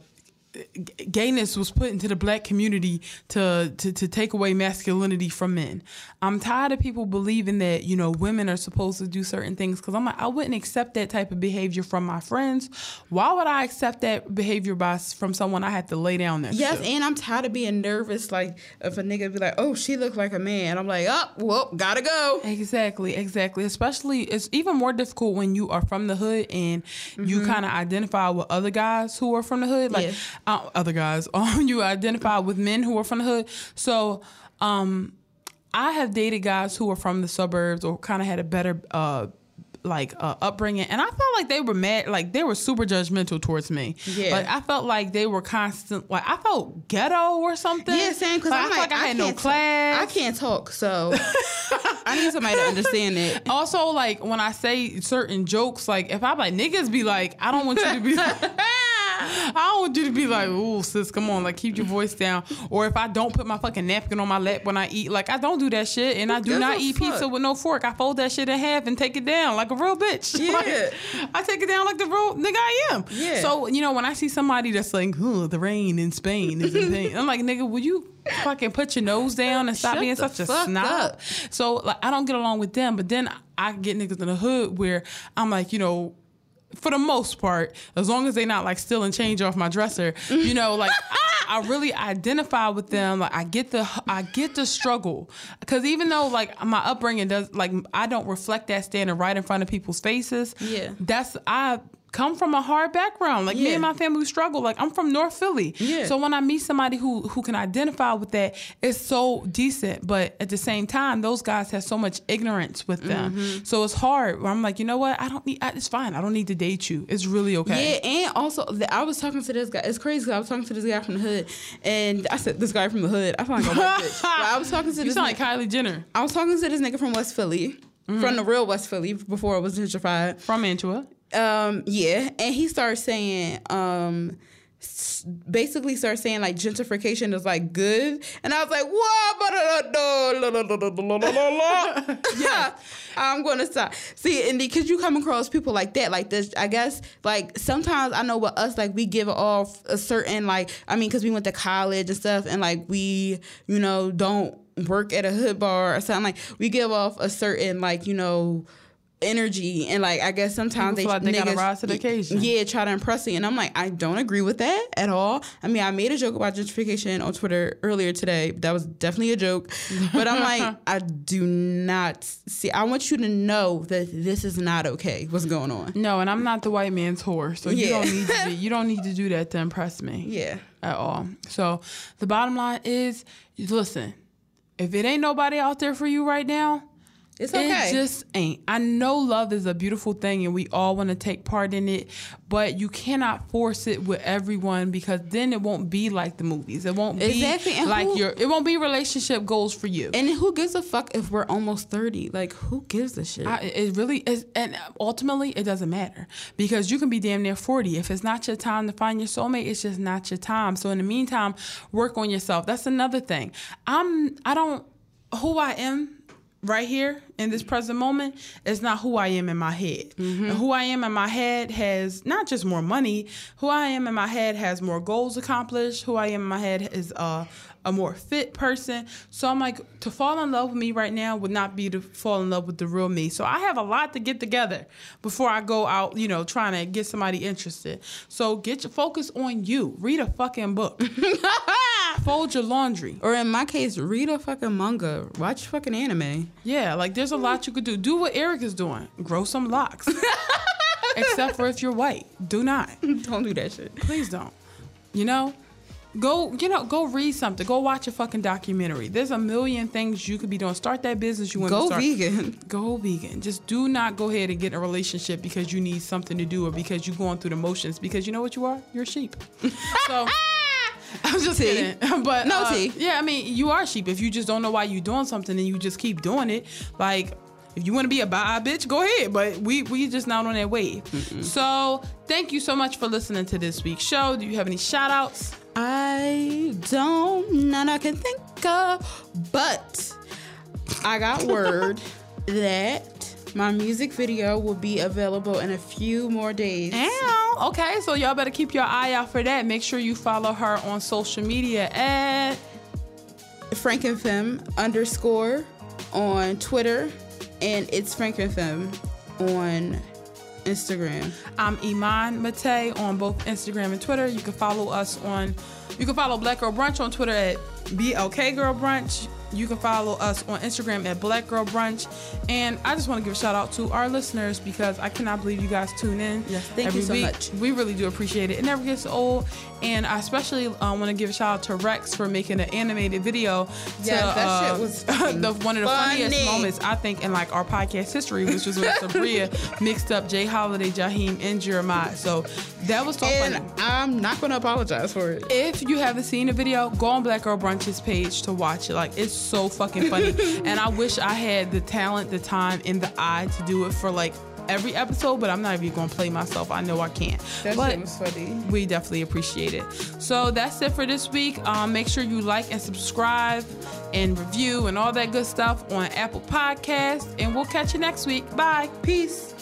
gayness was put into the black community to, to to take away masculinity from men. I'm tired of people believing that you know women are supposed to do certain things because I'm like I wouldn't accept that type of behavior from my friends. Why would I accept that behavior by from someone I had to lay down next Yes, to? and I'm tired of being nervous. Like, if a nigga be like, oh, she look like a man, I'm like, oh, well, gotta go. Exactly, exactly. Especially, it's even more difficult when you are from the hood and you kind of identify with other guys who are from the hood, like Mm-hmm. Uh, other guys. You identify with men who are from the hood. So, um, I have dated guys who were from the suburbs or kind of had a better. Uh, like uh, upbringing, and I felt like they were mad, like they were super judgmental towards me. Yeah. like I felt like they were constant, like I felt ghetto or something. Yeah, same. Because Like, I'm I like, like I had no class. I can't talk, so I need somebody to understand it. Also, like when I say certain jokes, like if I'm like niggas be like, I don't want you to be like, I don't want you to be like, ooh, sis, come on, like keep your voice down. Or if I don't put my fucking napkin on my lap when I eat, like I don't do that shit, and I do not eat fuck? pizza with no fork. I fold that shit in half and take it down like a real bitch. Yeah. Like, I take it down like the real nigga I am. Yeah. So you know when I see somebody that's like, oh, the rain in Spain is in pain, I'm like, nigga, will you fucking put your nose down and stop Shut being such a snob? up. So like I don't get along with them, but then I get niggas in the hood where I'm like, you know, for the most part, as long as they're not like stealing change off my dresser, you know, like I, I really identify with them. Like I get the I get the struggle because even though like my upbringing does like I don't reflect that standing right in front of people's faces. Yeah. that's I come from a hard background. Like me and my family struggle. Like I'm from North Philly. Yeah. So when I meet somebody who who can identify with that, it's so decent. But at the same time, those guys have so much ignorance with them. Mm-hmm. So it's hard. Where I'm like, you know what? I don't need. I, it's fine. I don't need to date you. It's really okay. Yeah, and also the, I was talking to this guy. It's crazy. 'cause I was talking to this guy from the hood, and I said this guy from the hood. I sound like a white bitch. But I was talking to You this. sound nigga- like Kylie Jenner I was talking to this nigga from West Philly, Mm-hmm. from the real West Philly before it was gentrified. from Mantua. Um, yeah, and he started saying, um, basically started saying like gentrification is like good, and I was like, what? yeah, I'm gonna stop. See, and because you come across people like that, like this, I guess like sometimes I know with us, like we give off a certain like, I mean, because we went to college and stuff, and like we, you know, don't work at a hood bar or something like we give off a certain like you know energy and like I guess sometimes People they like they gotta niggas- rise to the occasion. Yeah, try to impress me. and I'm like, I don't agree with that at all. I mean, I made a joke about gentrification on Twitter earlier today. That was definitely a joke, but I'm like, I do not see. I want you to know that this is not okay. What's going on? No, and I'm not the white man's whore, so you don't need to. Be, you don't need to do that to impress me. Yeah, at all. So the bottom line is, listen, if it ain't nobody out there for you right now, it's okay. it just ain't. I know love is a beautiful thing and we all want to take part in it, but you cannot force it with everyone because then it won't be like the movies. It won't Exactly, be and like who- your it won't be relationship goals for you. and who gives a fuck if we're almost thirty? Like, who gives a shit? I, it really is, and ultimately, it doesn't matter because you can be damn near forty. If it's not your time to find your soulmate, it's just not your time. So in the meantime, work on yourself. That's another thing. I'm. I don't. Who I am right here in this present moment is not who I am in my head. And who I am in my head has not just more money. Who I am in my head has more goals accomplished. Who I am in my head is uh, a more fit person. So I'm like, to fall in love with me right now would not be to fall in love with the real me. So I have a lot to get together before I go out, you know, trying to get somebody interested. So get your focus on you. Read a fucking book. Fold your laundry. Or in my case, read a fucking manga, watch fucking anime. Yeah, like there's a lot you could do. Do what Eric is doing. Grow some locks. Except for if you're white. Do not. Don't do that shit. Please don't. You know? Go, you know, go read something. Go watch a fucking documentary. There's a million things you could be doing. Start that business you want to Go vegan. Go vegan. Just do not go ahead and get in a relationship because you need something to do or because you're going through the motions. Because you know what you are? You're a sheep. so I'm just Tea. kidding. But No uh, tea. Yeah, I mean, you are sheep. If you just don't know why you're doing something and you just keep doing it, like if you want to be a bi bitch, go ahead. But we we just not on that wave. So thank you so much for listening to this week's show. Do you have any shout outs? I don't, none I can think of, but I got word that my music video will be available in a few more days. Ow. Okay, so y'all better keep your eye out for that. Make sure you follow her on social media at Frankenfem underscore on Twitter, and it's Frankenfem on Instagram. I'm Iman Mate on both Instagram and Twitter. You can follow us on, you can follow Black Girl Brunch on Twitter at BLK Girl Brunch. You can follow us on Instagram at Black Girl Brunch. And I just want to give a shout out to our listeners because I cannot believe you guys tune in. Yes, thank every you so week. much. We really do appreciate it. It never gets old. And I especially uh, want to give a shout out to Rex for making an animated video. To, that uh, shit was the, one of the funniest moments I think in like our podcast history, which was when Sabria mixed up J. Holiday, Jaheim, and Jeremih. So that was so And funny. I'm not going to apologize for it. If you haven't seen the video, go on Black Girl Brunch's page to watch it. Like it's so fucking funny. and I wish I had the talent, the time, and the eye to do it for like every episode, but I'm not even gonna play myself. I know I can't. That but was funny. we definitely appreciate it. So that's it for this week. Um, make sure you like and subscribe and review and all that good stuff on Apple Podcasts. And we'll catch you next week. Bye. Peace.